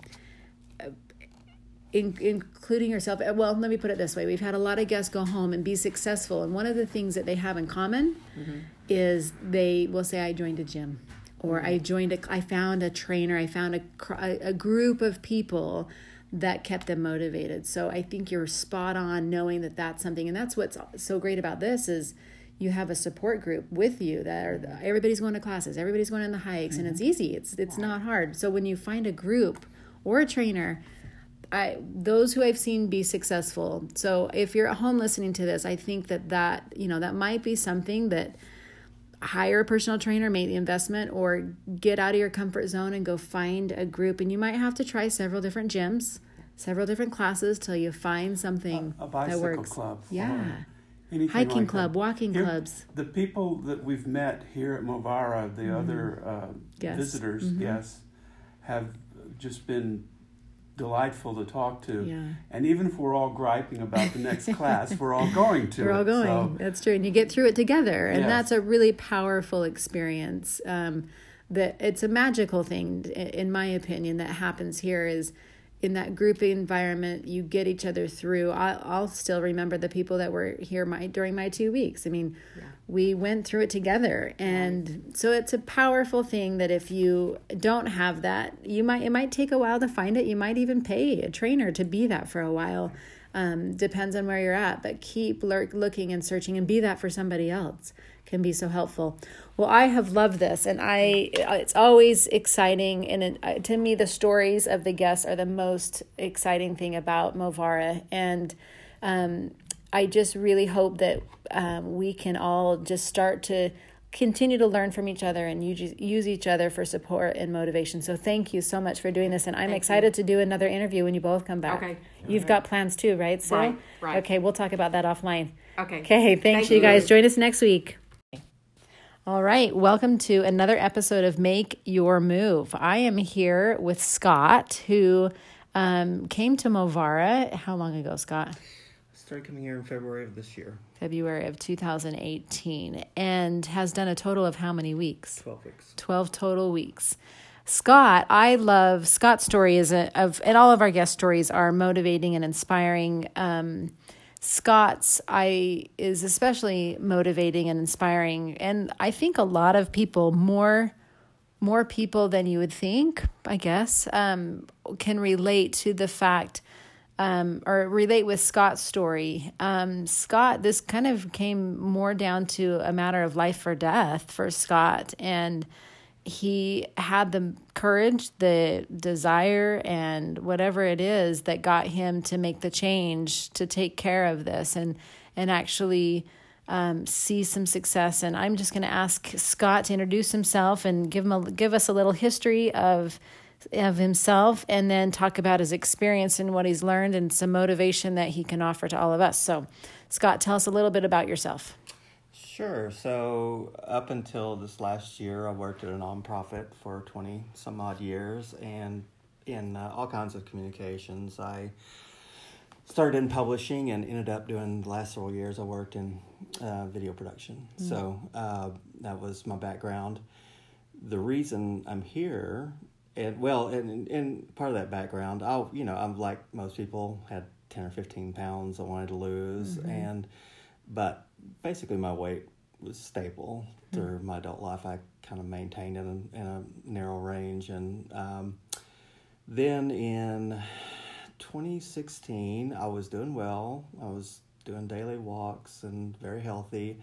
in, including yourself. Well, let me put it this way: we've had a lot of guests go home and be successful, and one of the things that they have in common mm-hmm. is they will say, "I joined a gym." Or mm-hmm. I joined a, I found a trainer, I found a, a group of people that kept them motivated. So I think you're spot on knowing that that's something, and that's what's so great about this is you have a support group with you that are, everybody's going to classes, everybody's going on the hikes, mm-hmm. and it's mm-hmm. easy. It's it's not hard. So when you find a group or a trainer, I those who I've seen be successful. So if you're at home listening to this, I think that that you know that might be something that hire a personal trainer, make the investment, or get out of your comfort zone and go find a group. And you might have to try several different gyms, several different classes till you find something a, a bicycle that works. club. Yeah. Hiking like club, that. walking here, clubs. The people that we've met here at Movara, the mm-hmm. other uh, visitors, mm-hmm. yes, have just been delightful to talk to. Yeah. And even if we're all griping about the next class, we're all going to. We're all going. So. That's true, and you get through it together, and yes. that's a really powerful experience. Um, that it's a magical thing, in my opinion, that happens here. Is in that group environment, you get each other through. I'll, I'll still remember the people that were here my during my two weeks. I mean, yeah. we went through it together, and right. so it's a powerful thing that if you don't have that, you might it might take a while to find it. You might even pay a trainer to be that for a while. Um, depends on where you're at, but keep lurk, looking and searching, and be that for somebody else can be so helpful. Well, I have loved this, and I it's always exciting. And it, uh, to me, the stories of the guests are the most exciting thing about Movara, and um, I just really hope that um, we can all just start to continue to learn from each other and use, use each other for support and motivation. So thank you so much for doing this, and I'm thank excited you. to do another interview when you both come back. Okay. You've got plans too, right? So, right. Right. Okay, we'll talk about that offline. Okay. Okay. Thanks, thank you guys. Join us next week. All right, welcome to another episode of Make Your Move. I am here with Scott, who um, came to Movara. How long ago, Scott? Started coming here in February of this year. February of 2018, and has done a total of how many weeks? 12 weeks. 12 total weeks. Scott, I love Scott's story is a, of, and all of our guest stories are motivating and inspiring. Um, Scott's I is especially motivating and inspiring and I think a lot of people more more people than you would think, I guess, um, can relate to the fact um, or relate with Scott's story. Um, Scott, this kind of came more down to a matter of life or death for Scott. And he had the courage, the desire, and whatever it is that got him to make the change to take care of this and and actually um, see some success. And I'm just going to ask Scott to introduce himself and give him a, give us a little history of of himself, and then talk about his experience and what he's learned and some motivation that he can offer to all of us. So, Scott, tell us a little bit about yourself. Sure. So, up until this last year, I worked at a nonprofit for 20 some odd years and in uh, all kinds of communications. I started in publishing and ended up doing the last several years, I worked in uh, video production. Mm-hmm. So, uh, that was my background. The reason I'm here, and well, and, and part of that background, I, you know, I'm like most people, had 10 or 15 pounds I wanted to lose. Mm-hmm. And, but basically my weight was stable hmm. through mm-hmm. my adult life. I kind of maintained in a, in a narrow range, and um, then in 2016, I was doing well. I was doing daily walks and very healthy.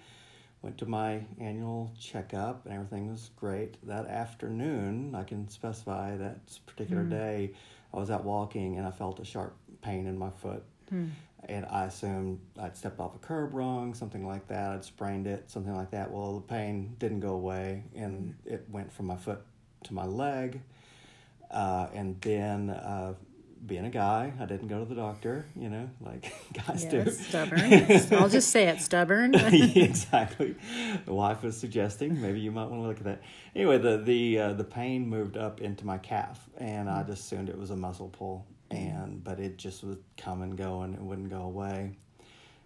Went to my annual checkup and everything was great. That afternoon, I can specify that particular mm. day, I was out walking and I felt a sharp pain in my foot. Mm and I assumed I'd stepped off a curb wrong, something like that. I'd sprained it, something like that. Well, the pain didn't go away, and it went from my foot to my leg. Uh, and then, uh, being a guy, I didn't go to the doctor, you know, like guys yes, do. Stubborn. I'll just say it, stubborn. exactly. The wife was suggesting maybe you might want to look at that. Anyway, the the uh, the pain moved up into my calf, and I just assumed it was a muscle pull and but it just would come and go and it wouldn't go away.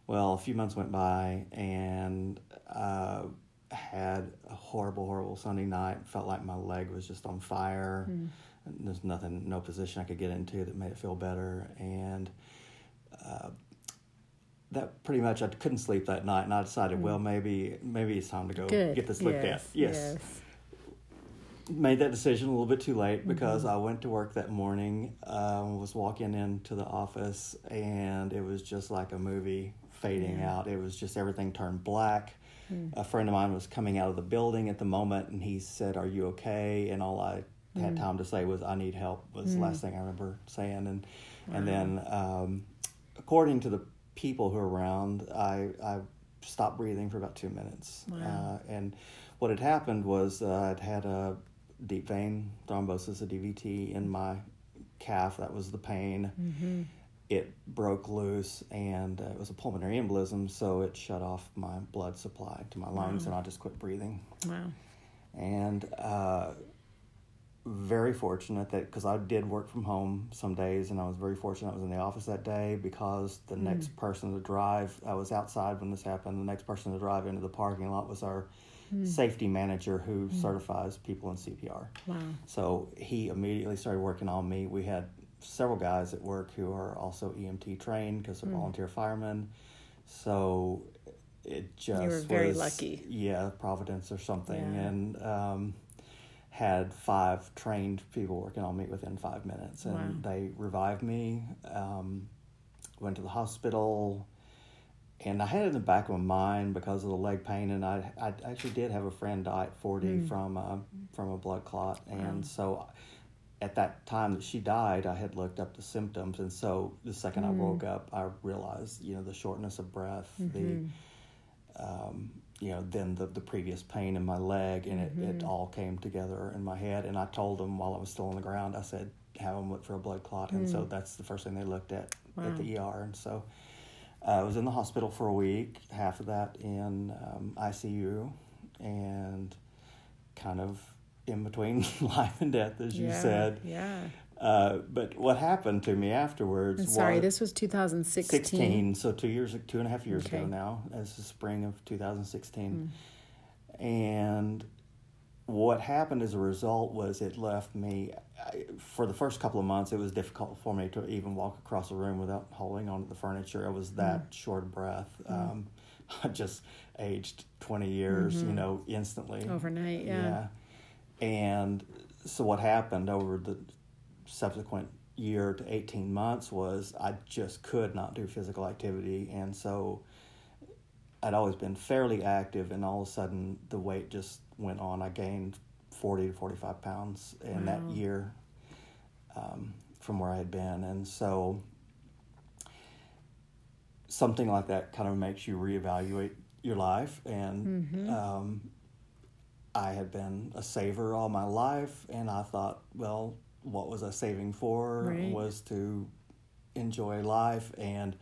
Well, a few months went by, and uh, had a horrible, horrible Sunday night. Felt like my leg was just on fire. Mm. There's nothing, no position I could get into that made it feel better, and uh, that pretty much I couldn't sleep that night. And I decided, well, maybe maybe it's time to go Mm. Good. get this looked yes. at. Yes. made that decision a little bit too late because I went to work that morning. Um, was walking into the office and it was just like a movie fading Yeah. out. It was just everything turned black. Mm. A friend of mine was coming out of the building at the moment and he said, "Are you okay?" And all I had time to say was, "I need help." Was the last thing I remember saying, and and then um, according to the people who were around, I I stopped breathing for about two minutes. Wow. Uh, and what had happened was uh, I'd had a deep vein thrombosis, a DVT, in my calf. That was the pain. Mm-hmm. It broke loose, and uh, it was a pulmonary embolism, so it shut off my blood supply to my lungs, and I just quit breathing. Wow. And uh, very fortunate that because I did work from home some days, and I was very fortunate I was in the office that day because the hmm. next person to drive, I was outside when this happened. The next person to drive into the parking lot was our hmm. safety manager who hmm. certifies people in CPR. Wow. So he immediately started working on me. We had several guys at work who are also EMT trained because they're volunteer firemen. So it just you were very was- lucky. Yeah, Providence or something, Yeah. and um, had five trained people working on me within five minutes, and Wow. they revived me. Um, went to the hospital. And I had it in the back of my mind because of the leg pain, and I, I actually did have a friend die at forty from a, from a blood clot, and so at that time that she died, I had looked up the symptoms, and so the second I woke up, I realized you know the shortness of breath, the um, you know then the the previous pain in my leg, and it, it all came together in my head, and I told them while I was still on the ground, I said have them look for a blood clot, and so that's the first thing they looked at at the ER, and so. Uh, I was in the hospital for a week, half of that in um, ICU, and kind of in between life and death, as you yeah. said. Yeah. Uh, but what happened to me afterwards was sorry, this was 2016. 16, so two years, two and a half years Okay. ago now, as the spring of 2016. And what happened as a result was it left me, I, for the first couple of months, it was difficult for me to even walk across a room without holding onto the furniture. I was that short of breath. Um, I just aged 20 years, you know, instantly. Overnight, yeah. Yeah. And so what happened over the subsequent year to 18 months was I just could not do physical activity. And so I'd always been fairly active, and all of a sudden the weight just went on. I gained 40 to 45 pounds in that year um, from where I had been. And so something like that kind of makes you reevaluate your life. And Mm-hmm. um, I had been a saver all my life, and I thought, well, what was I saving for? Right. Was to enjoy life. And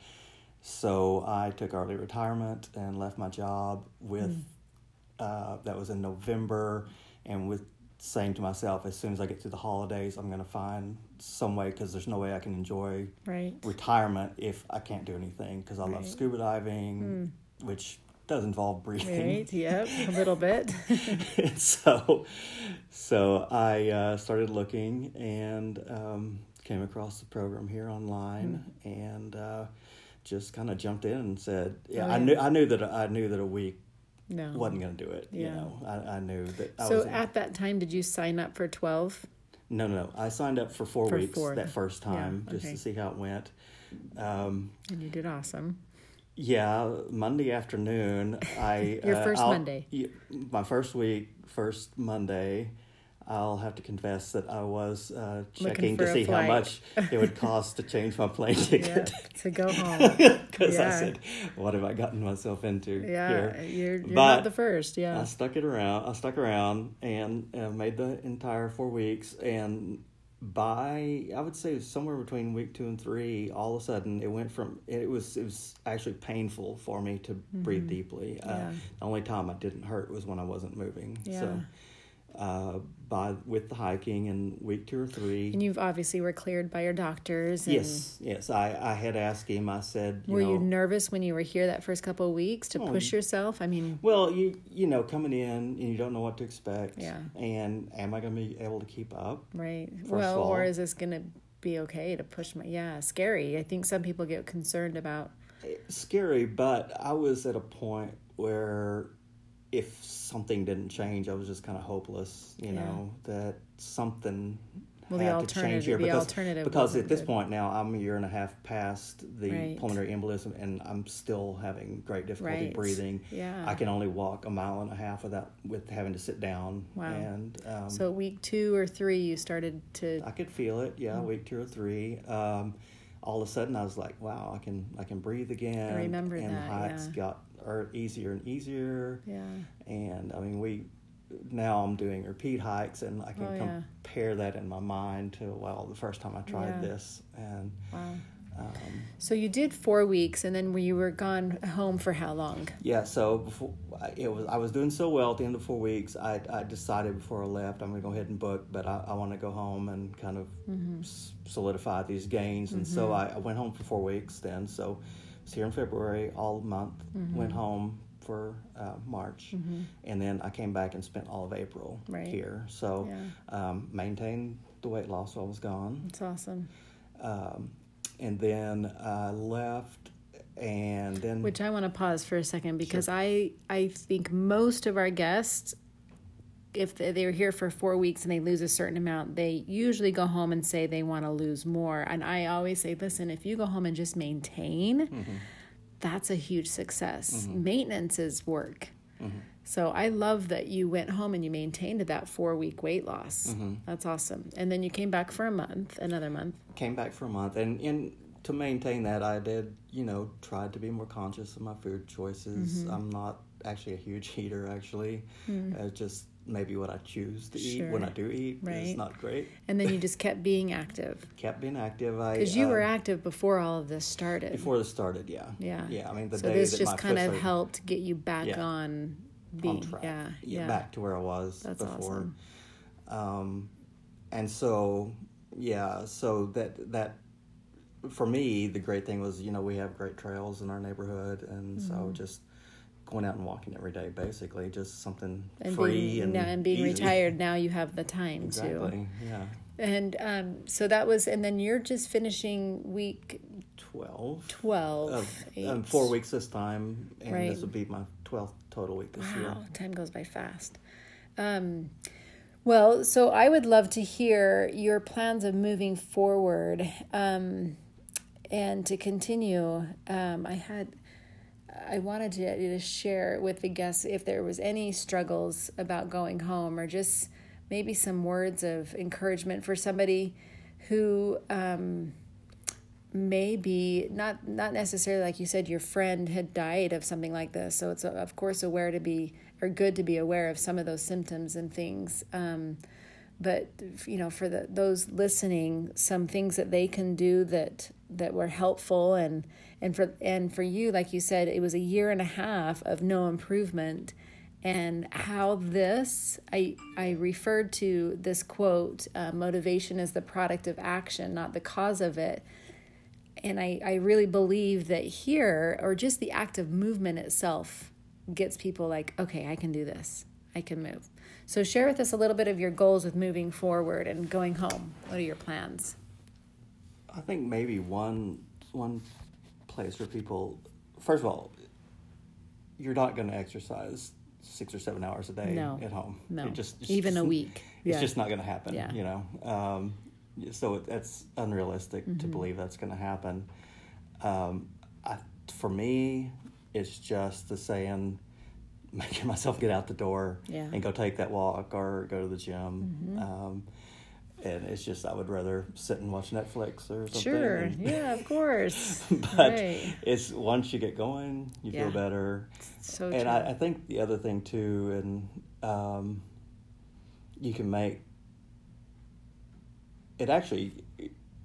so I took early retirement and left my job with, Mm. uh, that was in November, and with saying to myself, as soon as I get through the holidays, I'm going to find some way because there's no way I can enjoy Right. retirement if I can't do anything because I love Right. Hmm. scuba diving, which does involve breathing. Right. Yep. A little bit. so, so I uh, started looking and um, came across the program here online and uh, just kind of jumped in and said, "Yeah, Oh, I knew I knew that I knew that a week No. wasn't going to do it. You know, I, I knew that. I So at that time, did you sign up for 12? no, no, no. I signed up for four For weeks four. that first Yeah, time just okay. to see how it went. Um, And you did awesome. Yeah, Monday afternoon. I Your uh, first I'll- Monday. y- My first week, first Monday. I'll have to confess that I was uh, checking to see how much it would cost to change my plane Yeah. ticket. To go home. Because I said, "What have I gotten myself into Yeah. here?" You're, you're not the first. Yeah, I stuck it around. I stuck around and uh, made the entire four weeks. And by I would say somewhere between week two and three, all of a sudden it went from it was it was actually painful for me to breathe deeply. Uh, Mm-hmm. The only time I didn't hurt was when I wasn't moving. Yeah. So uh, by with the hiking in week two or three. And you've obviously were cleared by your doctors. And yes, yes. I, I had asked him. I said, you Were know, you nervous when you were here that first couple of weeks to push yourself? I mean, well, you you know, coming in and you don't know what to expect. Yeah. And am I going to be able to keep up? right. Well, or is this going to be okay to push my? Yeah, scary. I think some people get concerned about. It's scary, but I was at a point where if something didn't change, I was just kind of hopeless. You Yeah. know that something Well, had to change here because because at this good. point now I'm a year and a half past the Right. pulmonary embolism, and I'm still having great difficulty Right. breathing. Yeah. I can only walk a mile and a half without with having to sit down. Wow. And um, So week two or three, you started to. I could feel it. Yeah, week two or three. Um, all of a sudden, I was like, "Wow, I can I can breathe again." I remember and that, the hikes yeah. got are easier and easier. Yeah. And I mean, we now I'm doing repeat hikes, and I can Oh, yeah. compare that in my mind to well, the first time I tried Yeah. this, and Wow. um, So you did four weeks, and then you were gone home for how long? yeah. So before I- it was, I was doing so well at the end of four weeks. I, I decided before I left, I'm going to go ahead and book, but I, I want to go home and kind of Mm-hmm. solidify these gains. And so I, I went home for four weeks. Then, so was here in February all month. Mm-hmm. Went home for uh, March, and then I came back and spent all of April Right. here. So Yeah. um, maintained the weight loss while I was gone. That's awesome. Um, and then I left, and then Which I want to pause for a second because I I think most of our guests, if they- they're here for four weeks and they lose a certain amount, they usually go home and say they want to lose more. And I always say, listen, if you go home and just maintain, that's a huge success. Maintenance is work. So I love that you went home and you maintained that four week weight loss. That's awesome. And then you came back for a month, another month. came back for a month and and to maintain that i did you know tried to be more conscious of my food choices Mm-hmm. i'm not actually a huge eater actually uh, just maybe what i choose to eat when. I do eat Right. is not great And then you just kept being active. kept being active i Because you uh, were active before all of this started. before this started yeah Yeah. yeah i mean the so day this just kind of helped get you back Yeah. on being on track yeah yeah back to where i was That's before awesome. um and so yeah so that that for me the great thing was you know we have great trails in our neighborhood and Mm-hmm. so just going out and walking every day basically just something and free being and now, and being easy. retired now you have the time to exactly yeah. And um so that was and then you're just finishing week 12 12 of, um, four weeks this time and Right. this would be my 12th total week this year. Wow time goes by fast. Um well so i would love to hear your plans of moving forward um and to continue. Um i had I wanted to, to share with the guests if there was any struggles about going home or just maybe some words of encouragement for somebody who um, may be not not necessarily like you said your friend had died of something like this. So it's of course aware to be or good to be aware of some of those symptoms and things. Um, but you know for the those listening some things that they can do that that were helpful and and for and for you like you said it was a year and a half of no improvement. And how this i i referred to this quote uh, motivation is the product of action not the cause of it. And I, I really believe that here or just the act of movement itself gets people like okay i can do this. I can move so share with us a little bit of your goals with moving forward and going home what are your plans I think maybe one one place where people, first of all, you're not going to exercise six or seven hours a day No. at home. No. It just, Even a week. It's Yeah. just not going to happen. Yeah. You know, um, so it, that's unrealistic to Mm-hmm. believe that's going to happen. Um, I, for me, it's just the saying, making myself get out the door Yeah. Mm-hmm. and go take that walk or go to the gym. Um, and it's just I would rather sit and watch Netflix or something. sure and- yeah of course but Right. it's once you get going, you Yeah. feel better. so and. I, I think the other thing too, and um, you can make it actually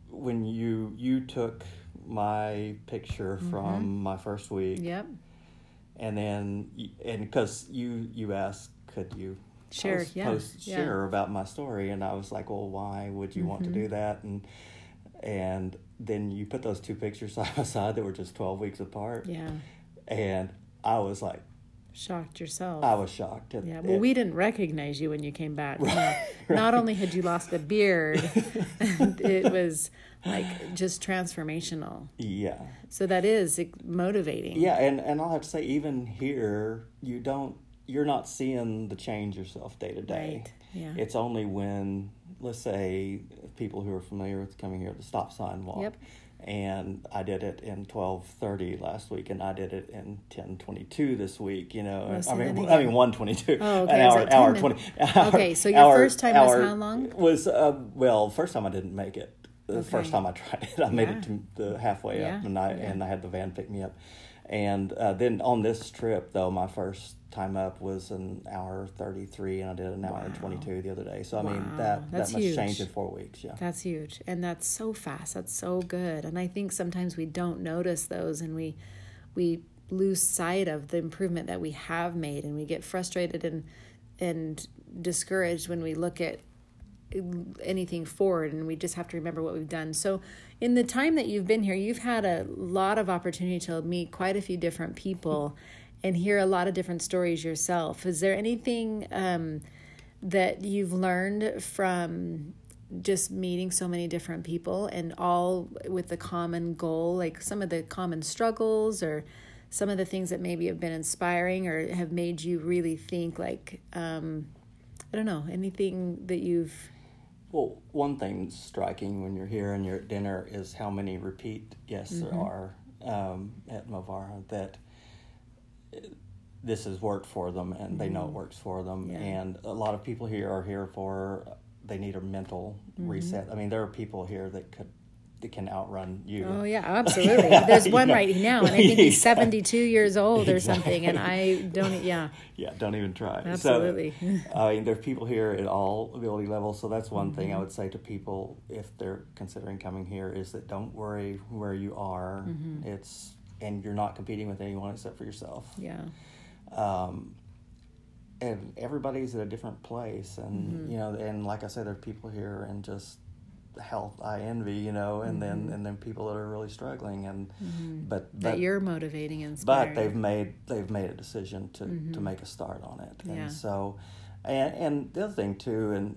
when you you took my picture from my first week, yep and then and because you you asked could you Share, post, yeah, post yeah. share about my story, and I was like, well, why would you want to Mm-hmm. do that? And and then you put those two pictures side by side that were just twelve weeks apart, Yeah. and I was like, Shocked yourself. I was shocked. It- Yeah, well, it- we didn't recognize you when you came back. No. Not only had you lost a beard, it was like just transformational. yeah. So that is motivating. Yeah, and, and I'll have to say, even here, you don't, you're not seeing the change yourself day to day. Right, yeah. It's only when, let's say, people who are familiar with coming here, the stop sign walk. Yep. And I did it in twelve thirty last week, and I did it in ten twenty two this week. You know, I mean, I mean one twenty two. Oh, okay. An hour, that 10 hour twenty. Okay, so your first time was how long? Was uh, well, first time I didn't make it. The first time I tried it, I made Yeah. it to the halfway Yeah, up, and I yeah. and I had the van pick me up. And uh, then on this trip, though, my first time up was an hour 33, and I did an hour and 22 the other day. So, I mean, that, that's that must huge. change in four weeks. Yeah. That's huge. And that's so fast. That's so good. And I think sometimes we don't notice those and we we lose sight of the improvement that we have made and we get frustrated and and discouraged when we look at anything forward and we just have to remember what we've done. So in the time that you've been here, you've had a lot of opportunity to meet quite a few different people and hear a lot of different stories yourself. Is there anything um, that you've learned from just meeting so many different people and all with the common goal, like some of the common struggles or some of the things that maybe have been inspiring or have made you really think like um, I don't know, anything that you've Well, one thing striking when you're here and you're at dinner is how many repeat guests Mm-hmm. there are um, at Movara that uh, this has worked for them and they know it works for them. Mm-hmm. Yeah. And a lot of people here are here for they need a mental Mm-hmm. reset. I mean, there are people here that could that can outrun you. Oh yeah, absolutely. There's one know. right now, and I think he's Exactly. 72 years old or something, and I don't. Yeah, Yeah, don't even try. Absolutely. So, I mean, there's people here at all ability levels. So that's one Mm-hmm. thing I would say to people if they're considering coming here is that don't worry where you are. Mm-hmm. It's and you're not competing with anyone except for yourself. yeah, Um, and everybody's at a different place, and Mm-hmm. you know, and like I said, there are people here and just health I envy, you know, and then and then people that are really struggling, and but Mm-hmm. that but you're motivating and inspiring. but they've made they've made a decision to to make a start on it and Mm-hmm. Yeah. so and and the other thing too and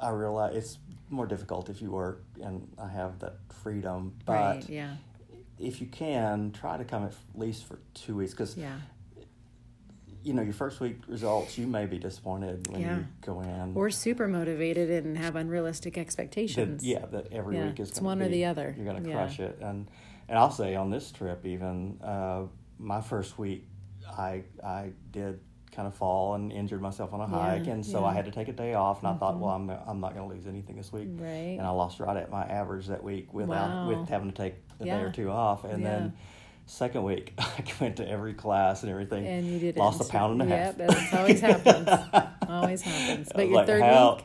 i realize it's more difficult if you work and i have that freedom but right. Yeah, if you can try to come at least for two weeks because yeah. You know your first week results you may be disappointed when Yeah. you go in Or super motivated and have unrealistic that, expectations. yeah that every Yeah, week is one or the other. you're gonna Yeah. crush it and and i'll say on this trip even uh, my first week i i did kind of fall and injured myself on a hike and so yeah. i had to take a day off and i thought well i'm, I'm not going to lose anything this week Right. and i lost right at my average that week without Wow. with having to take a day or two off and Yeah. then second week i went to every class and everything And you did it. lost a pound and a half Yep, that always happens. always happens. But your like, third how- week,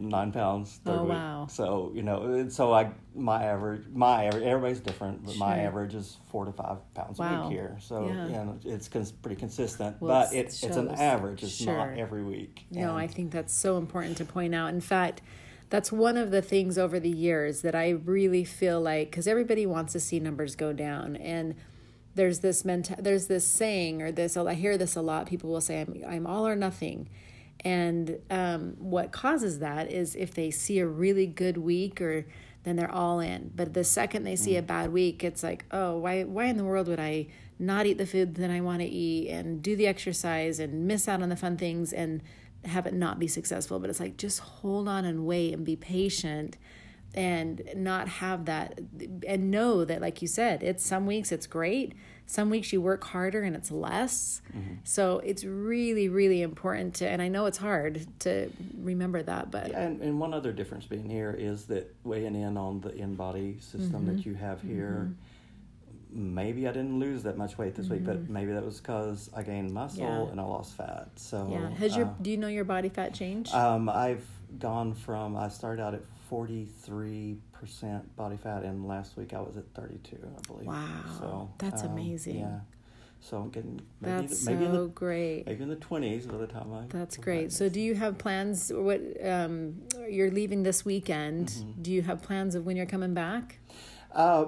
nine pounds oh, third Oh, week. wow. So you know, and so I my average my average everybody's different, but my average is four to five pounds a week here. So Yeah. you know, it's cons- pretty consistent, Well, but it's- it, it's an average. It's Sure. not every week. No, I think that's so important to point out. In fact, that's one of the things over the years that I really feel like because everybody wants to see numbers go down, and there's this menta- there's this saying or this I hear this a lot. People will say, "I'm I'm all or nothing," and um, what causes that is if they see a really good week or then they're all in. But the second they see a bad week, it's like, oh, why why in the world would I not eat the food that I want to eat and do the exercise and miss out on the fun things and have it not be successful? But it's like just hold on and wait and be patient and not have that and know that like you said it's some weeks it's great some weeks you work harder and it's less so it's really really important to and i know it's hard to remember that but And, and one other difference being here is that weighing in on the InBody system Mm-hmm. that you have here. Maybe I didn't lose that much weight this week, but maybe that was because I gained muscle Mm-hmm. Yeah. and I lost fat. So yeah has your uh, do you know your body fat change Um, I've gone from I started out at forty three percent body fat, and last week I was at thirty two, I believe. Wow, so that's um, amazing. Yeah, So I'm getting maybe That's maybe in so the great. maybe in the twenties by the time I. That's great. back So, do you have plans? What um, you're leaving this weekend? Mm-hmm. Do you have plans of when you're coming back? Uh,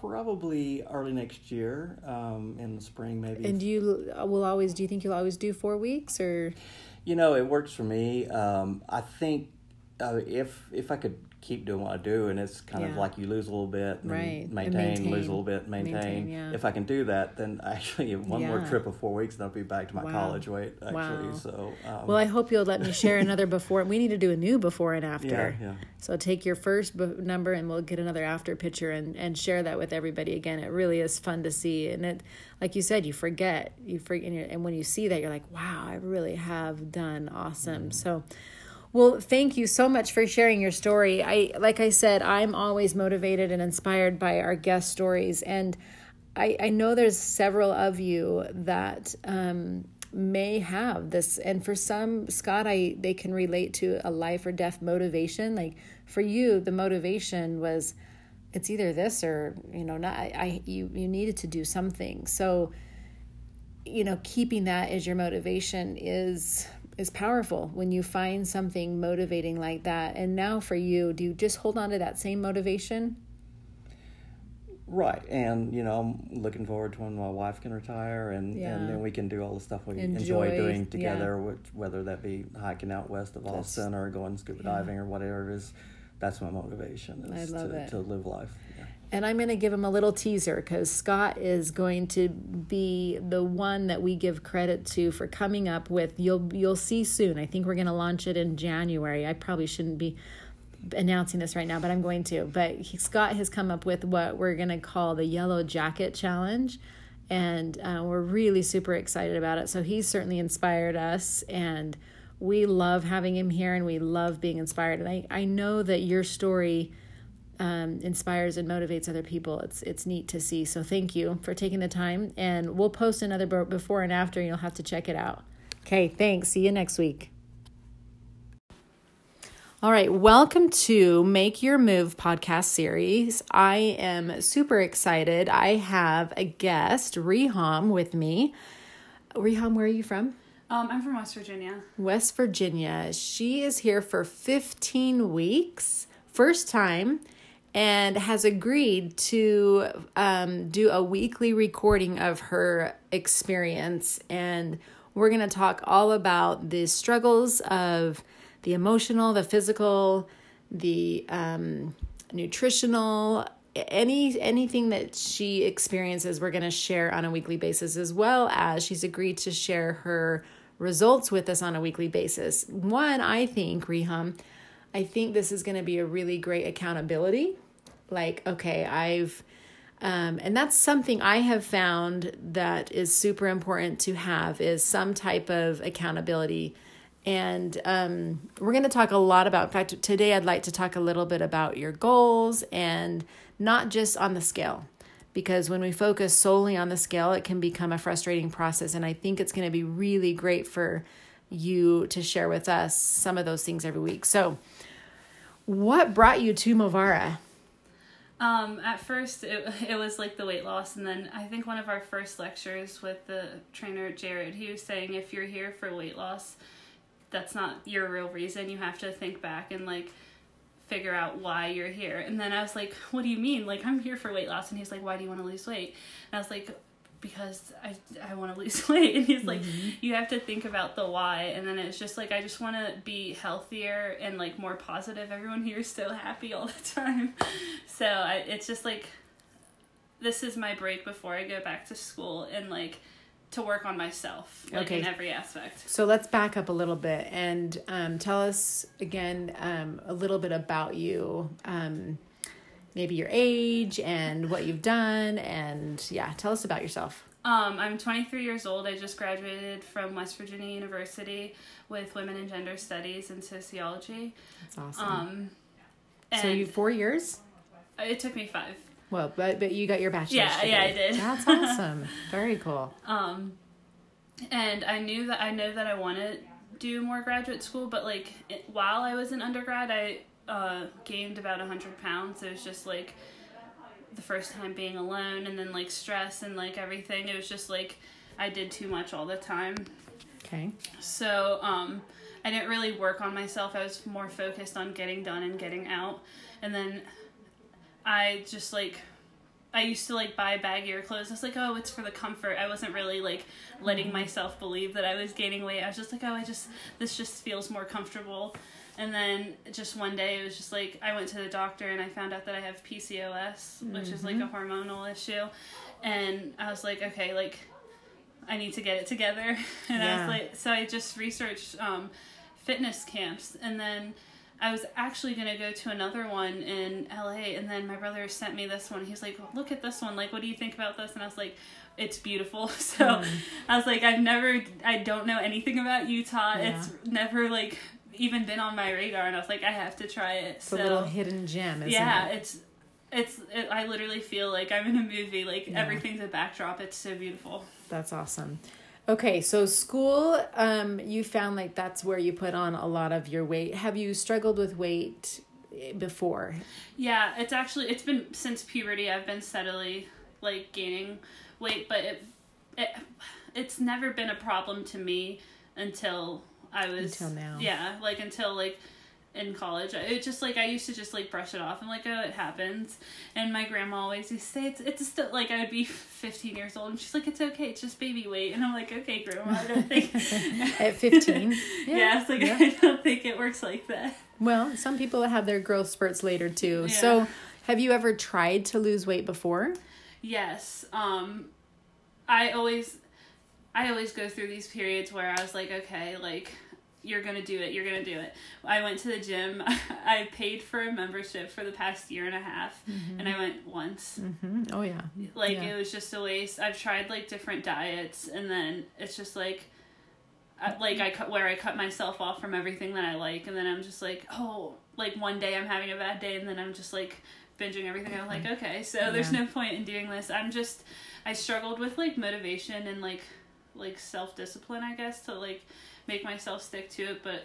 probably early next year, um, in the spring maybe. And do you will always? Do you think you'll always do four weeks or? You know, it works for me. Um, I think uh, if if I could keep doing what I do, and it's kind of like you lose a little bit, and Right, and maintain, maintain. lose a little bit, maintain. Maintain, yeah. If I can do that, then actually one more trip of four weeks, and I'll be back to my Wow. college weight. Actually, Wow. so um, Well, I hope you'll let me share another before. We need to do a new before and after. yeah, yeah. So take your first b- number and we'll get another after picture and, and share that with everybody again. It really is fun to see. And it, like you said, you forget, you forget, and, and when you see that, you're like, wow, I really have done awesome. So, well, thank you so much for sharing your story. I, like I said, I'm always motivated and inspired by our guest stories. And I, I know there's several of you that, um, may have this and for some scott i they can relate to a life or death motivation like for you the motivation was it's either this or you know not i, I you you needed to do something so you know keeping that as your motivation is is powerful when you find something motivating like that and now for you do you just hold on to that same motivation Right, and you know, I'm looking forward to when my wife can retire, and Yeah. and then we can do all the stuff we Enjoy, enjoy, doing yeah. together, which, whether that be hiking out west of Austin or going scuba diving or whatever it is. That's my motivation. Is I love to, it. to live life. And I'm going to give him a little teaser because Scott is going to be the one that we give credit to for coming up with. You'll you'll see soon. I think we're going to launch it in January. I probably shouldn't be announcing this right now, but I'm going to. But he, Scott has come up with what we're going to call the Yellow Jacket Challenge, and uh, we're really super excited about it. So he's certainly inspired us, and we love having him here, and we love being inspired. And I I know that your story um, inspires and motivates other people. It's it's neat to see. So thank you for taking the time, and we'll post another before and after, and you'll have to check it out. Okay, thanks. See you next week. All right, welcome to Make Your Move podcast series. I am super excited. I have a guest, Reham, with me. Reham, where are you from? Um, I'm from West Virginia. West Virginia. She is here for 15 weeks, first time, and has agreed to um, do a weekly recording of her experience. And we're going to talk all about the struggles of the emotional, the physical, the um, nutritional, any anything that she experiences we're going to share on a weekly basis as well as she's agreed to share her results with us on a weekly basis one i think reham i think this is going to be a really great accountability like okay i've um, and that's something i have found that is super important to have is some type of accountability. And um, we're going to talk a lot about in fact today i'd like to talk a little bit about your goals and not just on the scale. Because when we focus solely on the scale it can become a frustrating process and i think it's going to be really great for you to share with us some of those things every week. So what brought you to movara Um, at first, it, it was like the weight loss, and then I think one of our first lectures with the trainer Jared, he was saying if you're here for weight loss, that's not your real reason. You have to think back and like figure out why you're here. And then I was like, what do you mean? Like I'm here for weight loss, and he's like, why do you want to lose weight? And I was like. Because I, I want to lose weight, and he's like, you have to think about the why, and then it's just like I just want to be healthier and like more positive. Everyone here is so happy all the time, so I, it's just like this is my break before I go back to school and like to work on myself like Okay. in every aspect. So let's back up a little bit and um, tell us again um, a little bit about you, um, maybe your age and what you've done, and yeah, tell us about yourself. Um, I'm 23 years old. I just graduated from West Virginia University with Women and Gender Studies and Sociology. That's awesome. Um, so you four years? it took me five. Well, but but you got your bachelor's. Yeah, yeah, I did. That's awesome. Very cool. Um, and I knew that I know that I want to do more graduate school, but like it, while I was in undergrad, I uh, gained about hundred pounds. It was just like the first time being alone and then like stress and like everything. It was just like I did too much all the time. Okay. So, um, I didn't really work on myself. I was more focused on getting done and getting out. And then I just like I used to like buy baggier clothes. I was like, oh, it's for the comfort. I wasn't really like letting myself believe that I was gaining weight. I was just like, oh, I just this just feels more comfortable. And then just one day, it was just like I went to the doctor and I found out that I have PCOS, which is like a hormonal issue. And I was like, okay, like I need to get it together. And I was like, so I just researched um, fitness camps, and then I was actually gonna go to another one in LA, and then my brother sent me this one. He's like, look at this one. Like, what do you think about this? And I was like. It's beautiful. So Hmm. I was like, I've never, I don't know anything about Utah. Yeah. It's never like even been on my radar, and I was like, I have to try it. It's so a little hidden gem, isn't yeah, it? it's it's it, I literally feel like I'm in a movie. Like Yeah. everything's a backdrop. It's so beautiful. That's awesome. Okay, so school, um, you found like that's where you put on a lot of your weight. Have you struggled with weight eh, before? Yeah, it's actually it's been since puberty. I've been steadily like gaining weight, but it it it's never been a problem to me until I was Until now. Yeah, like until like in college. It just like I used to just like brush it off and like oh it happens. And my grandma always used to say it's it's still like I would be 15 years old and she's like it's okay it's just baby weight and I'm like okay grandma I don't think At 15? yeah, it's like yeah. I don't think it works like that. Well, some people have their growth spurts later too. Yeah. So, have you ever tried to lose weight before? Yes. Um I always I always go through these periods where I was like, okay, like you're gonna do it, you're gonna do it. I went to the gym. I paid for a membership for the past year and a half, and I went once. Mm-hmm. Oh, yeah. Like Yeah. it was just a waste. I've tried like different diets, and then it's just like, I- like I cut where I cut myself off from everything that I like, and then I'm just like, oh, like one day I'm having a bad day, and then I'm just like binging everything. I'm like, okay, so there's no point in doing this. I'm just, I struggled with like motivation and like, like self discipline, I guess, to like make myself stick to it, but.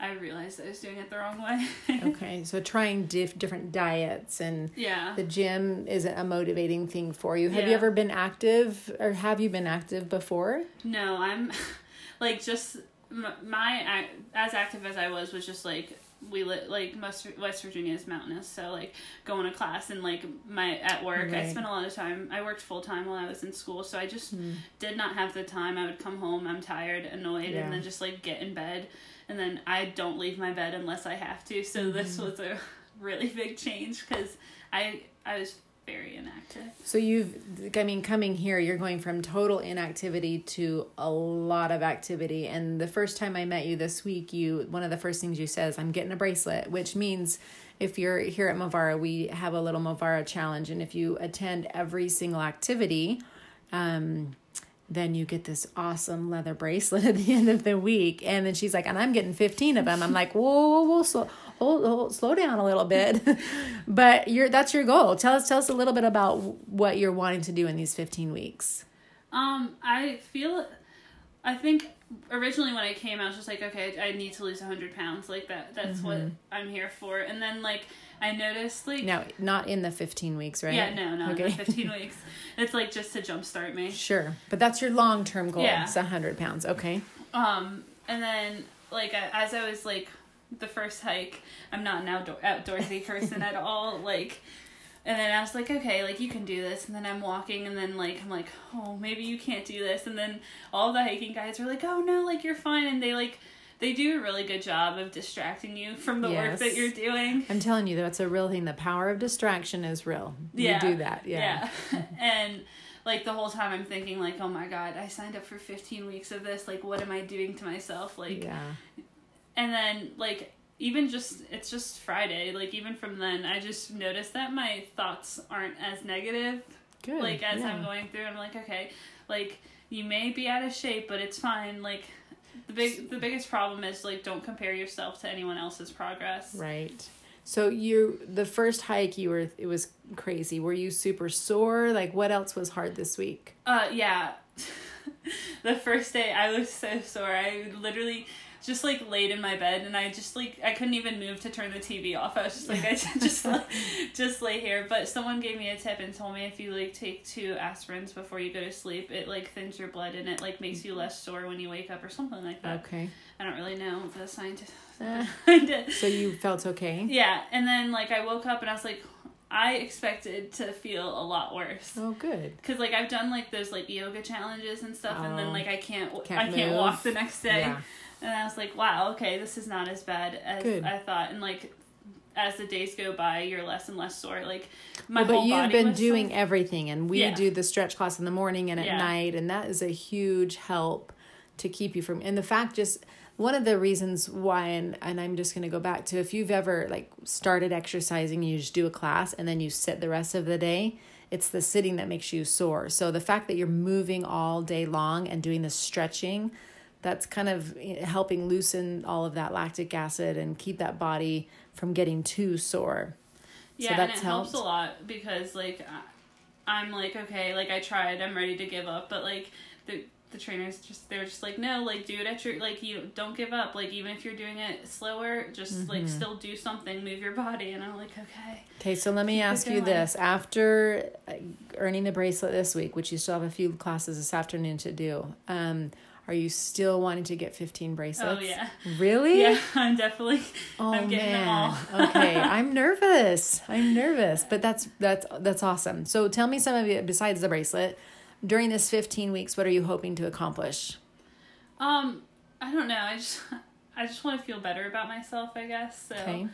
I realized I was doing it the wrong way. Okay, so trying diff- different diets and yeah. the gym isn't a motivating thing for you. Have you ever been active or have you been active before? No, I'm like just m- my as active as I was was just like we lit like most West Virginia is mountainous, so like going to class and like my at work, I spent a lot of time. I worked full time while I was in school, so I just Hmm. did not have the time. I would come home, I'm tired, annoyed, Yeah. and then just like get in bed, and then I don't leave my bed unless I have to. So Mm-hmm. this was a really big change because I I was very inactive. So you've, I mean, coming here, you're going from total inactivity to a lot of activity. And the first time I met you this week, you one of the first things you said is, "I'm getting a bracelet," which means if you're here at Movara, we have a little Movara challenge, and if you attend every single activity, um, then you get this awesome leather bracelet at the end of the week. And then she's like, and I'm getting 15 of them. I'm like, whoa, whoa, whoa, hold, hold, slow down a little bit. but you're, that's your goal. Tell us, tell us a little bit about what you're wanting to do in these 15 weeks. Um, I feel, I think originally when I came, I was just like, okay, I need to lose hundred pounds. Like that, that's what I'm here for. And then like I noticed like, Now, not in the 15 weeks, right? yeah, no, no, Okay. the fifteen weeks. It's like just to jumpstart me. Sure. But that's your long term goal. Yeah. It's 100 pounds. Okay. Um, and then like as I was like the first hike, I'm not an outdoor outdoorsy person at all. Like, and then I was like, okay, like you can do this. And then I'm walking, and then like I'm like, oh, maybe you can't do this. And then all the hiking guys are like, oh no, like you're fine. And they like they do a really good job of distracting you from the work that you're doing. I'm telling you, that's a real thing. The power of distraction is real. Yeah. You do that. Yeah. Yeah. and like the whole time I'm thinking like, oh my god, I signed up for 15 weeks of this. Like, what am I doing to myself? Like, Yeah. And then like even just it's just friday like even from then i just noticed that my thoughts aren't as negative Good. like as i'm going through i'm like okay like you may be out of shape but it's fine like the big the biggest problem is like don't compare yourself to anyone else's progress Right. So you the first hike you were it was crazy. Were you super sore? Like what else was hard this week? uh yeah the first day i was so sore i literally just like laid in my bed and I just like I couldn't even move to turn the TV off. I was just like I just like just lay here. But someone gave me a tip and told me if you like take two aspirins before you go to sleep, it like thins your blood and it like makes you less sore when you wake up or something like that. Okay. I don't really know the scientist Uh, so you felt okay? Yeah, and then like I woke up and I was like, I expected to feel a lot worse. Oh, good. Cause like I've done like those like yoga challenges and stuff, and Oh. then like I can't, Can't I can't walk the next day, Yeah. And I was like, wow, okay, this is not as bad as Good. I thought, and like as the days go by, you're less and less sore. Like my Well, but you've body been doing sore. everything, and we Yeah. do the stretch class in the morning and at Yeah. night, and that is a huge help to keep you from. And the fact, just one of the reasons why, and and I'm just going to go back to if you've ever like started exercising, you just do a class and then you sit the rest of the day. It's the sitting that makes you sore. So the fact that you're moving all day long and doing the stretching, that's kind of eh, helping loosen all of that lactic acid and keep that body from getting too sore. Yeah, so and that's it helps a lot because like I'm like okay, like I tried, I'm ready to give up, but like the the trainers just they're just like no, like do it at your like you don't give up, like even if you're doing it slower, just Mm-hmm. like still do something, move your body, and I'm like okay. Okay, so let me ask you this. After uh, earning the bracelet this week, which you still have a few classes this afternoon to do, um, are you still wanting to get 15 bracelets? Oh yeah, Really? yeah, I'm definitely Oh I'm getting them man. all. okay, I'm nervous. I'm nervous, but that's that's that's awesome. So tell me some of it besides the bracelet. During this 15 weeks, what are you hoping to accomplish? Um, I don't know. I just I just want to feel better about myself, I guess. So Okay.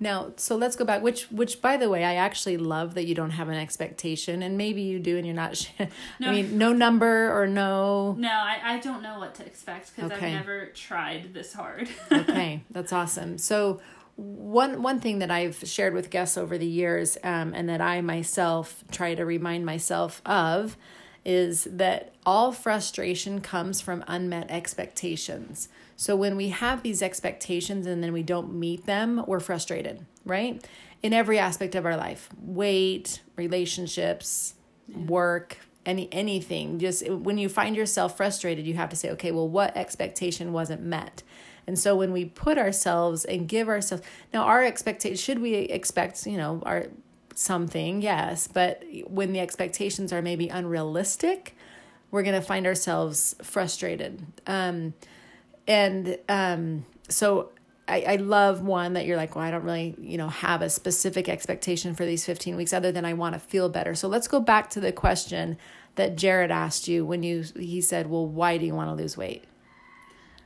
Now, so let's go back. Which, which, by the way, I actually love that you don't have an expectation, and maybe you do, and you're not. I No. mean, no number or no. no, I, I don't know what to expect because Okay. I've never tried this hard. okay, that's awesome. So one one thing that I've shared with guests over the years, um, and that I myself try to remind myself of, is that all frustration comes from unmet expectations. So when we have these expectations and then we don't meet them, we're frustrated, right? In every aspect of our life, weight, relationships, work, any anything. Just when you find yourself frustrated, you have to say, okay, well, what expectation wasn't met? And so when we put ourselves and give ourselves now our expectation should we expect, you know, our something, yes, but when the expectations are maybe unrealistic, we're going to find ourselves frustrated. Um and um so I, I love one that you're like, well, I don't really, you know, have a specific expectation for these 15 weeks other than I want to feel better. So let's go back to the question that Jared asked you when you he said, Well, why do you want to lose weight?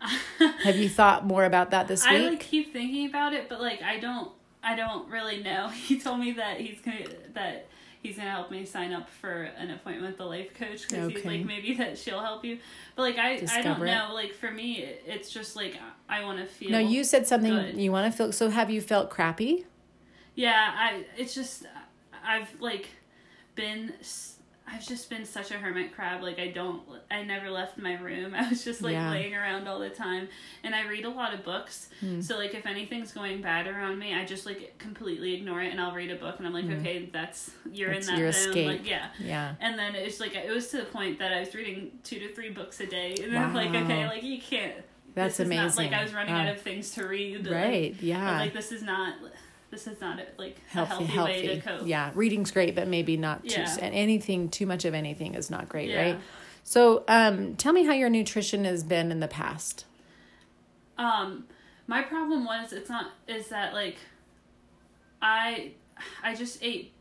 have you thought more about that this week? I like keep thinking about it, but like I don't I don't really know. He told me that he's gonna that he's gonna help me sign up for an appointment with the life coach because he's like maybe that she'll help you. But like I I don't it. know. Like for me, it's just like I want to feel. no, you said something good. you want to feel. So have you felt crappy? Yeah, I. It's just I've like been. I've just been such a hermit crab. Like I don't. I never left my room. I was just like Yeah. laying around all the time, and I read a lot of books. Hmm. So like if anything's going bad around me, I just like completely ignore it, and I'll read a book, and I'm like, okay, that's you're. That's in that your zone. escape. Like yeah. Yeah. And then it's like it was to the point that I was reading two to three books a day, and then I'm like, okay, like you can't. That's is Not, like. I was running Wow. out of things to read. like- Right. but, Yeah. like this is not. This is not like healthy, a healthy, way to cope. Yeah, reading's great, but maybe not too. Yeah. And anything too much of anything is not great, Yeah. right? So, um, tell me how your nutrition has been in the past. Um, my problem was it's not is that like, I, I just ate.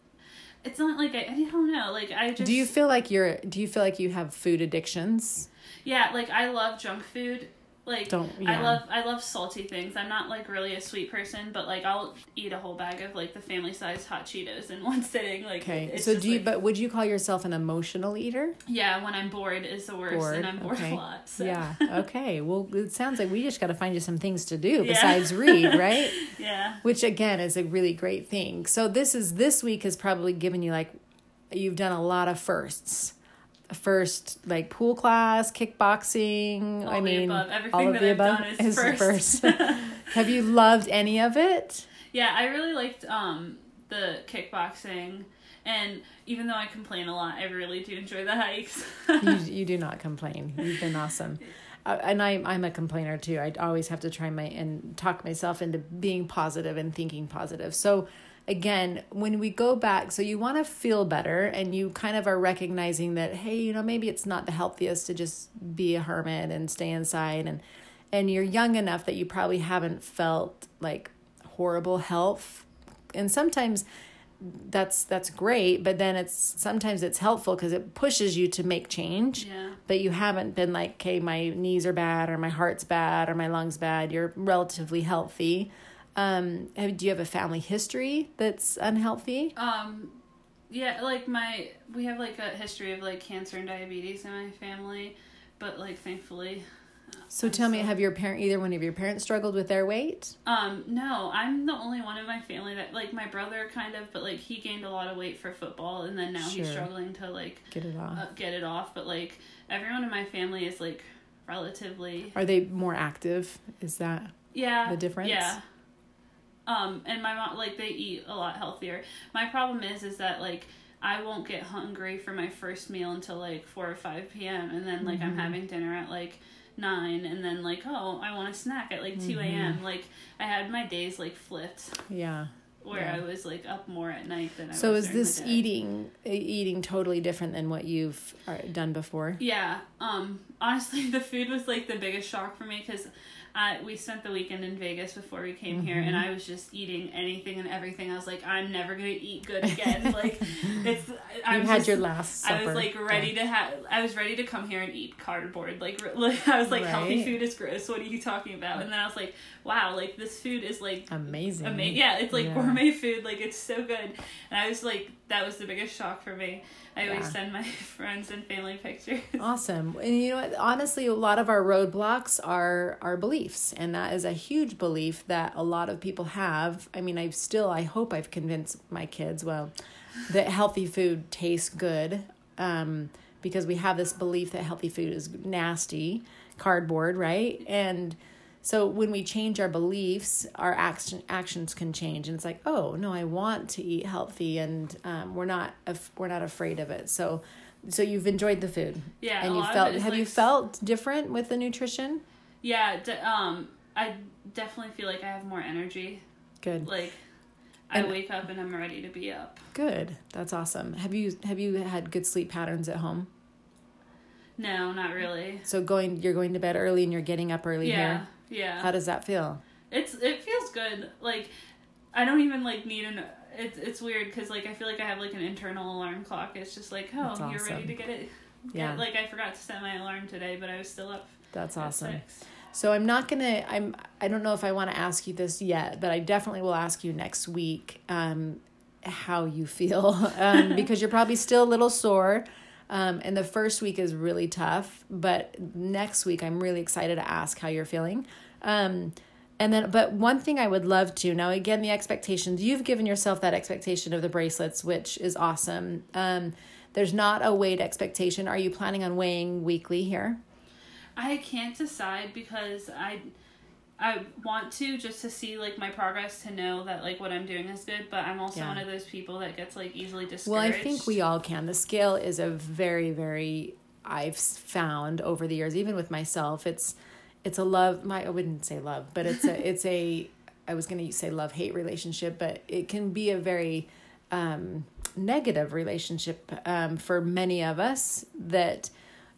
It's not like I, I don't know. Like I just Do you feel like you're? Do you feel like you have food addictions? yeah like I love junk food. Like Don't- I love I love salty things. I'm not like really a sweet person, but like I'll eat a whole bag of like the family size hot Cheetos in one sitting. Like Okay. So just, do you? like- But would you call yourself an emotional eater? yeah, when I'm bored is the worst, Bored, and I'm bored okay. a lot. So. Yeah. Okay. Well, it sounds like we just got to find you some things to do Yeah. besides read, right? yeah. Which again is a really great thing. So this is this week has probably given you like you've done a lot of firsts. First, like pool class, kickboxing. All I mean, all of that the I've above done is the first. Have you loved any of it? Yeah, I really liked um the kickboxing and even though I complain a lot, I really do enjoy the hikes. you, you do not complain. You've been awesome. uh, and I I'm a complainer too. I always have to try my and talk myself into being positive and thinking positive. So again, when we go back, so you want to feel better and you kind of are recognizing that hey, you know, maybe it's not the healthiest to just be a hermit and stay inside and and you're young enough that you probably haven't felt like horrible health. And sometimes that's that's great but then it's sometimes it's helpful because it pushes you to make change Yeah. but you haven't been like okay my knees are bad or my heart's bad or my lungs bad you're relatively healthy um have, do you have a family history that's unhealthy? Um, yeah, like my we have like a history of like cancer and diabetes in my family, but like thankfully, so tell me have your parent either one of your parents struggled with their weight? Um, no, I'm the only one in my family that like my brother kind of, but like he gained a lot of weight for football, and then now he's struggling to like get it off. uh, get it off. But like everyone in my family is like relatively are they more active? Is that yeah the difference? yeah um and my mom like they eat a lot healthier my problem is is that like i won't get hungry for my first meal until like 4 or 5 p.m and then like Mm-hmm. i'm having dinner at like 9 and then like oh i want a snack at like 2 Mm-hmm. a.m like i had my days like flipped yeah where Yeah. i was like up more at night than i so was So is this eating eating totally different than what you've uh, done before Yeah. Um. Honestly, the food was like the biggest shock for me because I we spent the weekend in Vegas before we came here, and Mm-hmm. I was just eating anything and everything. I was like, I'm never gonna eat good again. like, it's. I you was had just, your last supper. I was like ready to have. I was ready to come here and eat cardboard. Like, like I was like, healthy food is gross. What are you talking about? And then I was like, wow, like this food is like amazing Ama- yeah, it's like Yeah. gourmet food. Like it's so good, and I was like, that was the biggest shock for me. I always send my friends and family pictures. Awesome. And you know what? Honestly, a lot of our roadblocks are our beliefs. And that is a huge belief that a lot of people have. I mean, I've still, I hope I've convinced my kids, well, that healthy food tastes good. Um, because we have this belief that healthy food is nasty, cardboard, right? And so when we change our beliefs, our action actions can change, and it's like, oh no, I want to eat healthy, and um, we're not af- we're not afraid of it. So, so you've enjoyed the food, Yeah, and you felt. Have you felt different with the nutrition? Yeah, de- um, I definitely feel like I have more energy. Good, Like, I And- wake up and I'm ready to be up. good. That's awesome. Have you have you had good sleep patterns at home? No, not really. So going, you're going to bed early, and you're getting up early Yeah, here. Yeah. How does that feel? It's it feels good. Like, I don't even like need an. It's it's weird because like I feel like I have like an internal alarm clock. It's just like oh That's you're ready to get it. Yeah. like I forgot to set my alarm today, but I was still up. That's awesome. six. So I'm not gonna. I'm. I don't know if I want to ask you this yet, but I definitely will ask you next week. Um, how you feel, um, because you're probably still a little sore. Um, and the first week is really tough, but next week I'm really excited to ask how you're feeling. Um, and then, but one thing I would love to now, again, the expectations you've given yourself that expectation of the bracelets, which is awesome. Um, there's not a weight expectation. Are you planning on weighing weekly here? I can't decide because I I want to just to see like my progress to know that like what I'm doing is good, but I'm also Yeah. one of those people that gets like easily discouraged. Well, I think we all can. The scale is a very, very. I've found over the years, even with myself, it's it's a love. My I wouldn't say love, but it's a it's a. I was going to say love hate relationship, but it can be a very um, negative relationship um, for many of us. That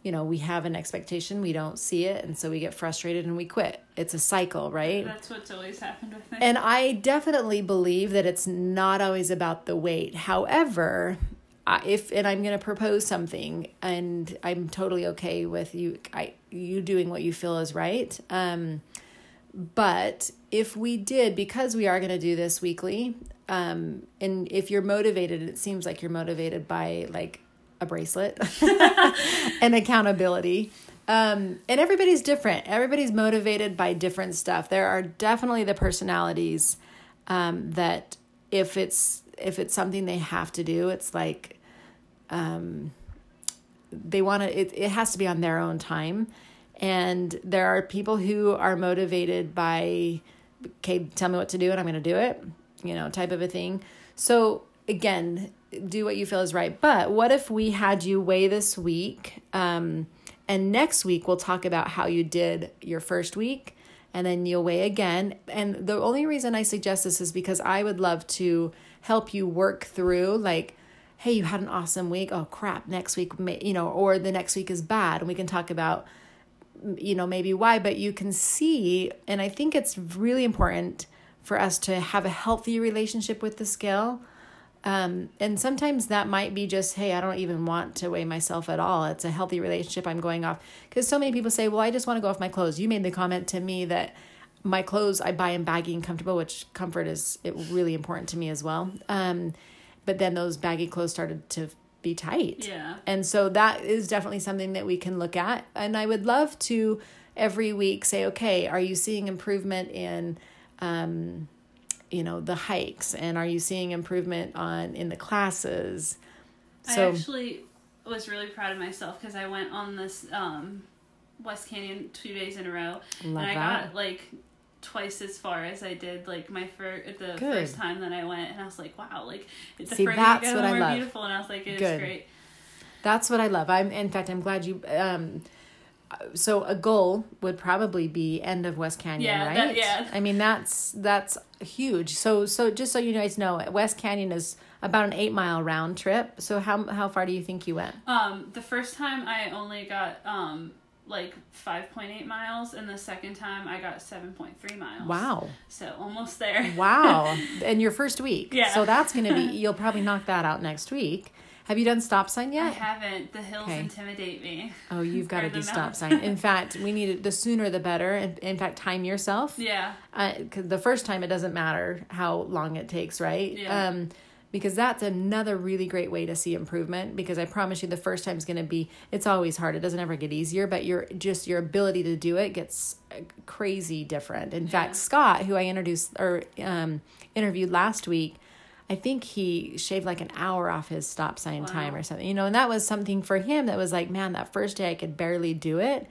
you know we have an expectation, we don't see it, and so we get frustrated and we quit. It's a cycle, right? that's what's always happened with me. And I definitely believe that it's not always about the weight. However, I- if and I'm going to propose something, and I'm totally okay with you, I you doing what you feel is right. Um, but if we did, because we are going to do this weekly, um, and if you're motivated, it seems like you're motivated by like a bracelet and accountability. Um, and everybody's different. Everybody's motivated by different stuff. There are definitely the personalities um, that if it's if it's something they have to do, it's like um, they want to. It it has to be on their own time. And there are people who are motivated by, okay, tell me what to do and I'm going to do it, you know, type of a thing. So again, do what you feel is right. But what if we had you weigh this week? Um, And next week, we'll talk about how you did your first week and then you'll weigh again. And the only reason I suggest this is because I would love to help you work through like, hey, you had an awesome week. Oh crap, next week, you know, or the next week is bad. And we can talk about, you know, maybe why, but you can see, and I think it's really important for us to have a healthy relationship with the scale. Um, and sometimes that might be just, hey, I don't even want to weigh myself at all. It's a healthy relationship. I'm going off. Because so many people say, well, I just want to go off my clothes. You made the comment to me that my clothes I buy in baggy and comfortable, which comfort is it really important to me as well. Um, but then those baggy clothes started to be tight. Yeah. And so that is definitely something that we can look at. And I would love to every week say, okay, are you seeing improvement in um, you know the hikes and are you seeing improvement on in the classes so i actually was really proud of myself because i went on this um, west canyon two days in a row and i that. got like twice as far as I did like my first the Good. first time that I went, and I was like, wow, like it's See, that's go, more love. beautiful, and I was like, it's great. That's what I love. I'm in fact, I'm glad you. um so a goal would probably be end of West Canyon, yeah, right? That, yeah. I mean that's that's huge. So so just so you guys know, West Canyon is about an eight mile round trip. So how how far do you think you went? Um, the first time I only got um like 5.8 miles and the second time I got 7.3 miles. Wow. So almost there. wow. And your first week. Yeah. So that's going to be you'll probably knock that out next week. Have you done stop sign yet? I haven't. The hills okay. intimidate me. Oh, you've got to do stop sign. In fact, we need it the sooner the better. In, in fact, time yourself. Yeah. Uh, the first time it doesn't matter how long it takes, right? Yeah. Um, because that's another really great way to see improvement because i promise you the first time is going to be it's always hard it doesn't ever get easier but your just your ability to do it gets uh, crazy different in yeah. fact scott who i introduced or um, interviewed last week I think he shaved like an hour off his stop sign wow. time or something, you know, and that was something for him that was like, man, that first day I could barely do it.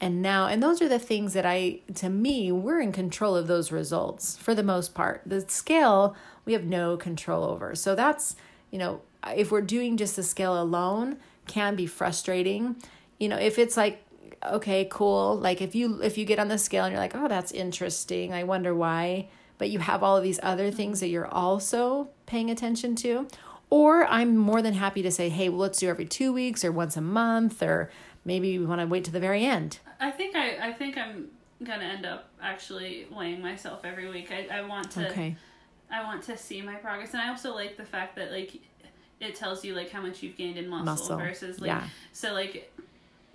And now, and those are the things that I, to me, we're in control of those results for the most part. The scale, we have no control over. So that's, you know, if we're doing just the scale alone, can be frustrating. You know, if it's like, okay, cool, like if you if you get on the scale and you're like, oh, that's interesting, I wonder why but you have all of these other things that you're also paying attention to. Or I'm more than happy to say, hey, well, let's do every two weeks or once a month, or maybe we want to wait to the very end. I think I, I think I'm gonna end up actually weighing myself every week. I, I want to okay. I want to see my progress, and I also like the fact that like it tells you like how much you've gained in muscle, muscle. versus like yeah. so like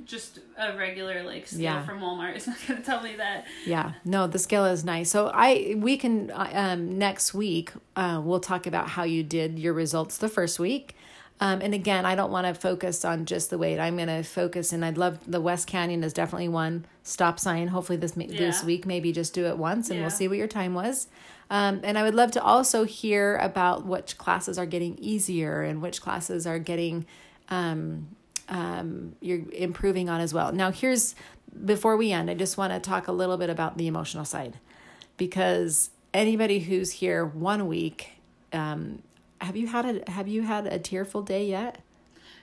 just a regular like scale yeah. from Walmart is not going to tell me that. Yeah, no, the scale is nice. So I we can uh, um, next week uh, we'll talk about how you did your results the first week. Um, and again, I don't want to focus on just the weight. I'm going to focus, and I'd love the West Canyon is definitely one stop sign. Hopefully this yeah. this week, maybe just do it once, and yeah. we'll see what your time was. Um, and I would love to also hear about which classes are getting easier and which classes are getting um, um, you're improving on as well. Now, here's before we end, I just want to talk a little bit about the emotional side because anybody who's here one week, um, have you had a have you had a tearful day yet?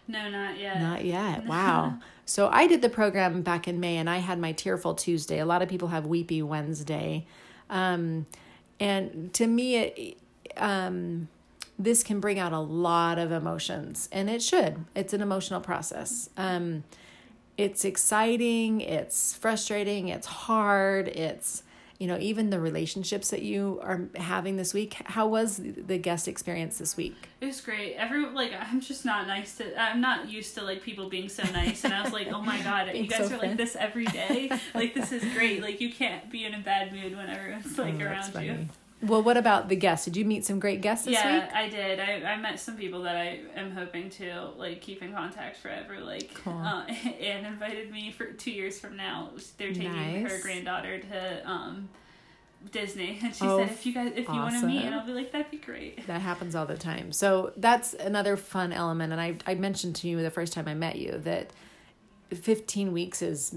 No, not yet. Not yet. Wow. so I did the program back in May, and I had my tearful Tuesday. A lot of people have weepy Wednesday, um, and to me, it. Um, this can bring out a lot of emotions, and it should. It's an emotional process. Um, it's exciting, it's frustrating, it's hard, it's you know even the relationships that you are having this week how was the guest experience this week? It was great. Every like i'm just not nice to i'm not used to like people being so nice and i was like oh my god you guys so are like this every day? Like this is great. Like you can't be in a bad mood when everyone's like oh, around you well, what about the guests? Did you meet some great guests this yeah, week? Yeah, I did. I, I met some people that I am hoping to like keep in contact forever. Like, cool. uh, Anne invited me for two years from now. They're taking nice. her granddaughter to um, Disney, and she oh, said, "If you guys, if you want to meet," and I'll be like, "That'd be great." That happens all the time. So that's another fun element. And I I mentioned to you the first time I met you that fifteen weeks is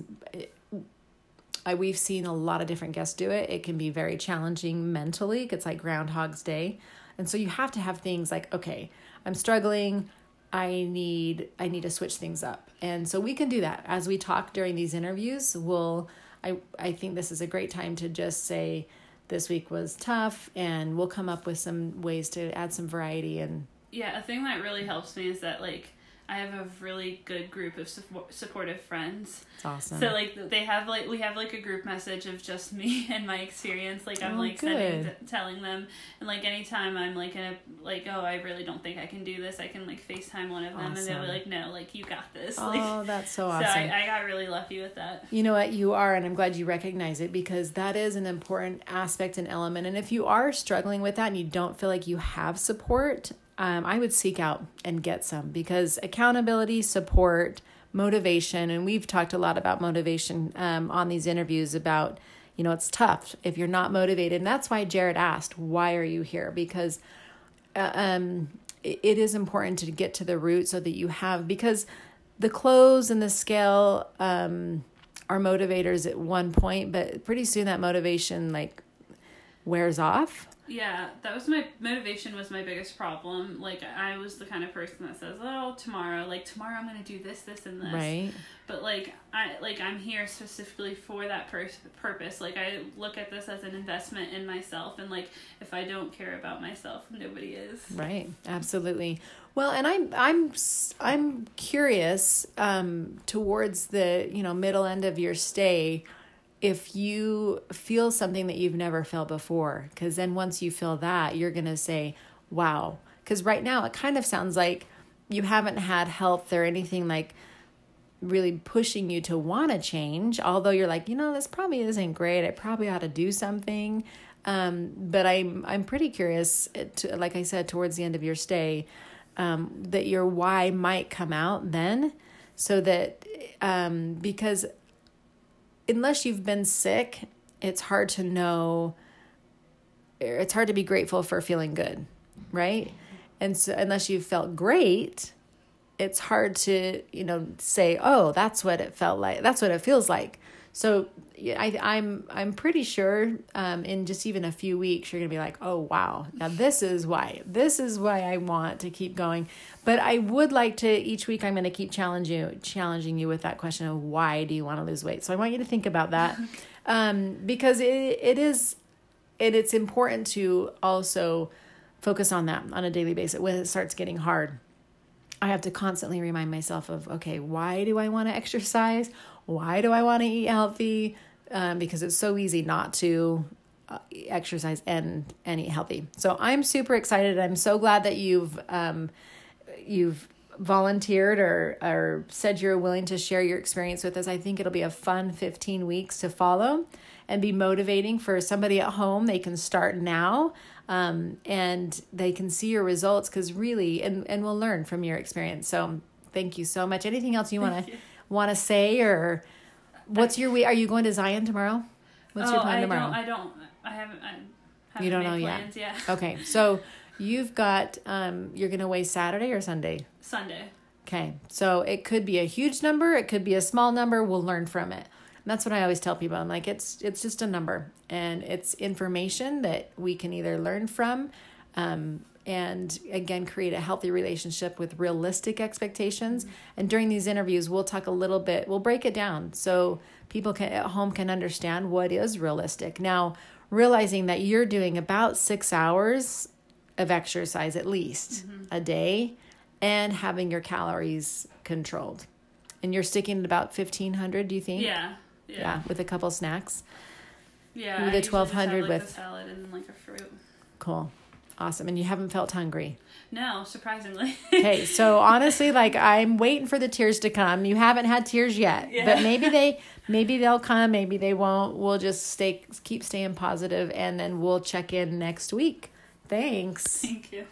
I, we've seen a lot of different guests do it. It can be very challenging mentally. It's like Groundhog's Day. And so you have to have things like, okay, I'm struggling. I need I need to switch things up. And so we can do that. As we talk during these interviews, we'll I I think this is a great time to just say this week was tough and we'll come up with some ways to add some variety and Yeah, a thing that really helps me is that like I have a really good group of support, supportive friends. it's awesome. So like they have like we have like a group message of just me and my experience. Like I'm Oh, like sending telling them, and like anytime I'm like in a like oh I really don't think I can do this, I can like Facetime one of them, and they'll be like no like you got this. Oh, like, oh, that's so so awesome. I, I got really lucky with that. You know what? You are, and I'm glad you recognize it because that is an important aspect and element. And if you are struggling with that and you don't feel like you have support, um, I would seek out and get some because accountability, support, motivation, and we've talked a lot about motivation um, on these interviews about, you know, it's tough if you're not motivated. And that's why Jared asked, Why are you here? Because uh, um, it is important to get to the root so that you have because the clothes and the scale um, are motivators at one point, but pretty soon that motivation like wears off. Yeah, that was my motivation was my biggest problem. Like I was the kind of person that says, "Oh, tomorrow, like tomorrow I'm going to do this, this and this." Right. But like I like I'm here specifically for that pur- purpose. Like I look at this as an investment in myself and like if I don't care about myself, nobody is. Right. Absolutely. Well, and I'm I'm I'm curious um, towards the you know middle end of your stay if you feel something that you've never felt before because then once you feel that you're gonna say wow. Because right now it kind of sounds like you haven't had health or anything like really pushing you to want to change although you're like you know this probably isn't great. I probably ought to do something. Um, but i'm i'm pretty curious uh, to, like i said towards the end of your stay um, that your why might come out then so that um, because unless you've been sick it's hard to know it's hard to be grateful for feeling good right? And so unless you felt great it's hard to you know say oh that's what it felt like that's what it feels like. So I, I'm I'm pretty sure um, in just even a few weeks you're gonna be like oh wow. Now this is why this is why I want to keep going. But I would like to each week I'm gonna keep challenging you challenging you with that question of why do you want to lose weight? So I want you to think about that. Um, because it it is and it's important to also focus on that on a daily basis. When it starts getting hard I have to constantly remind myself of okay, why do I want to exercise? Why do I want to eat healthy? Um, because it's so easy not to uh, exercise and and eat healthy. So I'm super excited. I'm so glad that you've um, you've volunteered or or said you're willing to share your experience with us. I think it'll be a fun 15 weeks to follow and be motivating for somebody at home. They can start now um, and they can see your results because really, and, and we'll learn from your experience. So thank you so much. Anything else you want to want to say or what's your week? Are you going to Zion tomorrow? What's oh, your plan I tomorrow? don't I don't I haven't I haven't You don't know yet. plans yet. Okay, so you've got um, you're gonna weigh Saturday or Sunday. Sunday. Okay, so it could be a huge number, it could be a small number. We'll learn from it. And that's what I always tell people. I'm like, it's it's just a number, and it's information that we can either learn from, um, and again create a healthy relationship with realistic expectations. Mm-hmm. And during these interviews, we'll talk a little bit. We'll break it down so people can at home can understand what is realistic. Now, realizing that you're doing about six hours of exercise at least mm-hmm. a day and having your calories controlled. And you're sticking at about 1500, do you think? Yeah. Yeah, Yeah. with a couple snacks. Yeah. With I a usually just have, 1200 like, with- a salad and like a fruit. Cool. Awesome. And you haven't felt hungry. No, surprisingly. Okay, so honestly, like I'm waiting for the tears to come. You haven't had tears yet, Yeah. but maybe they, maybe they'll come. Maybe they won't. We'll just stay, keep staying positive, and then we'll check in next week. Thanks. Thank you.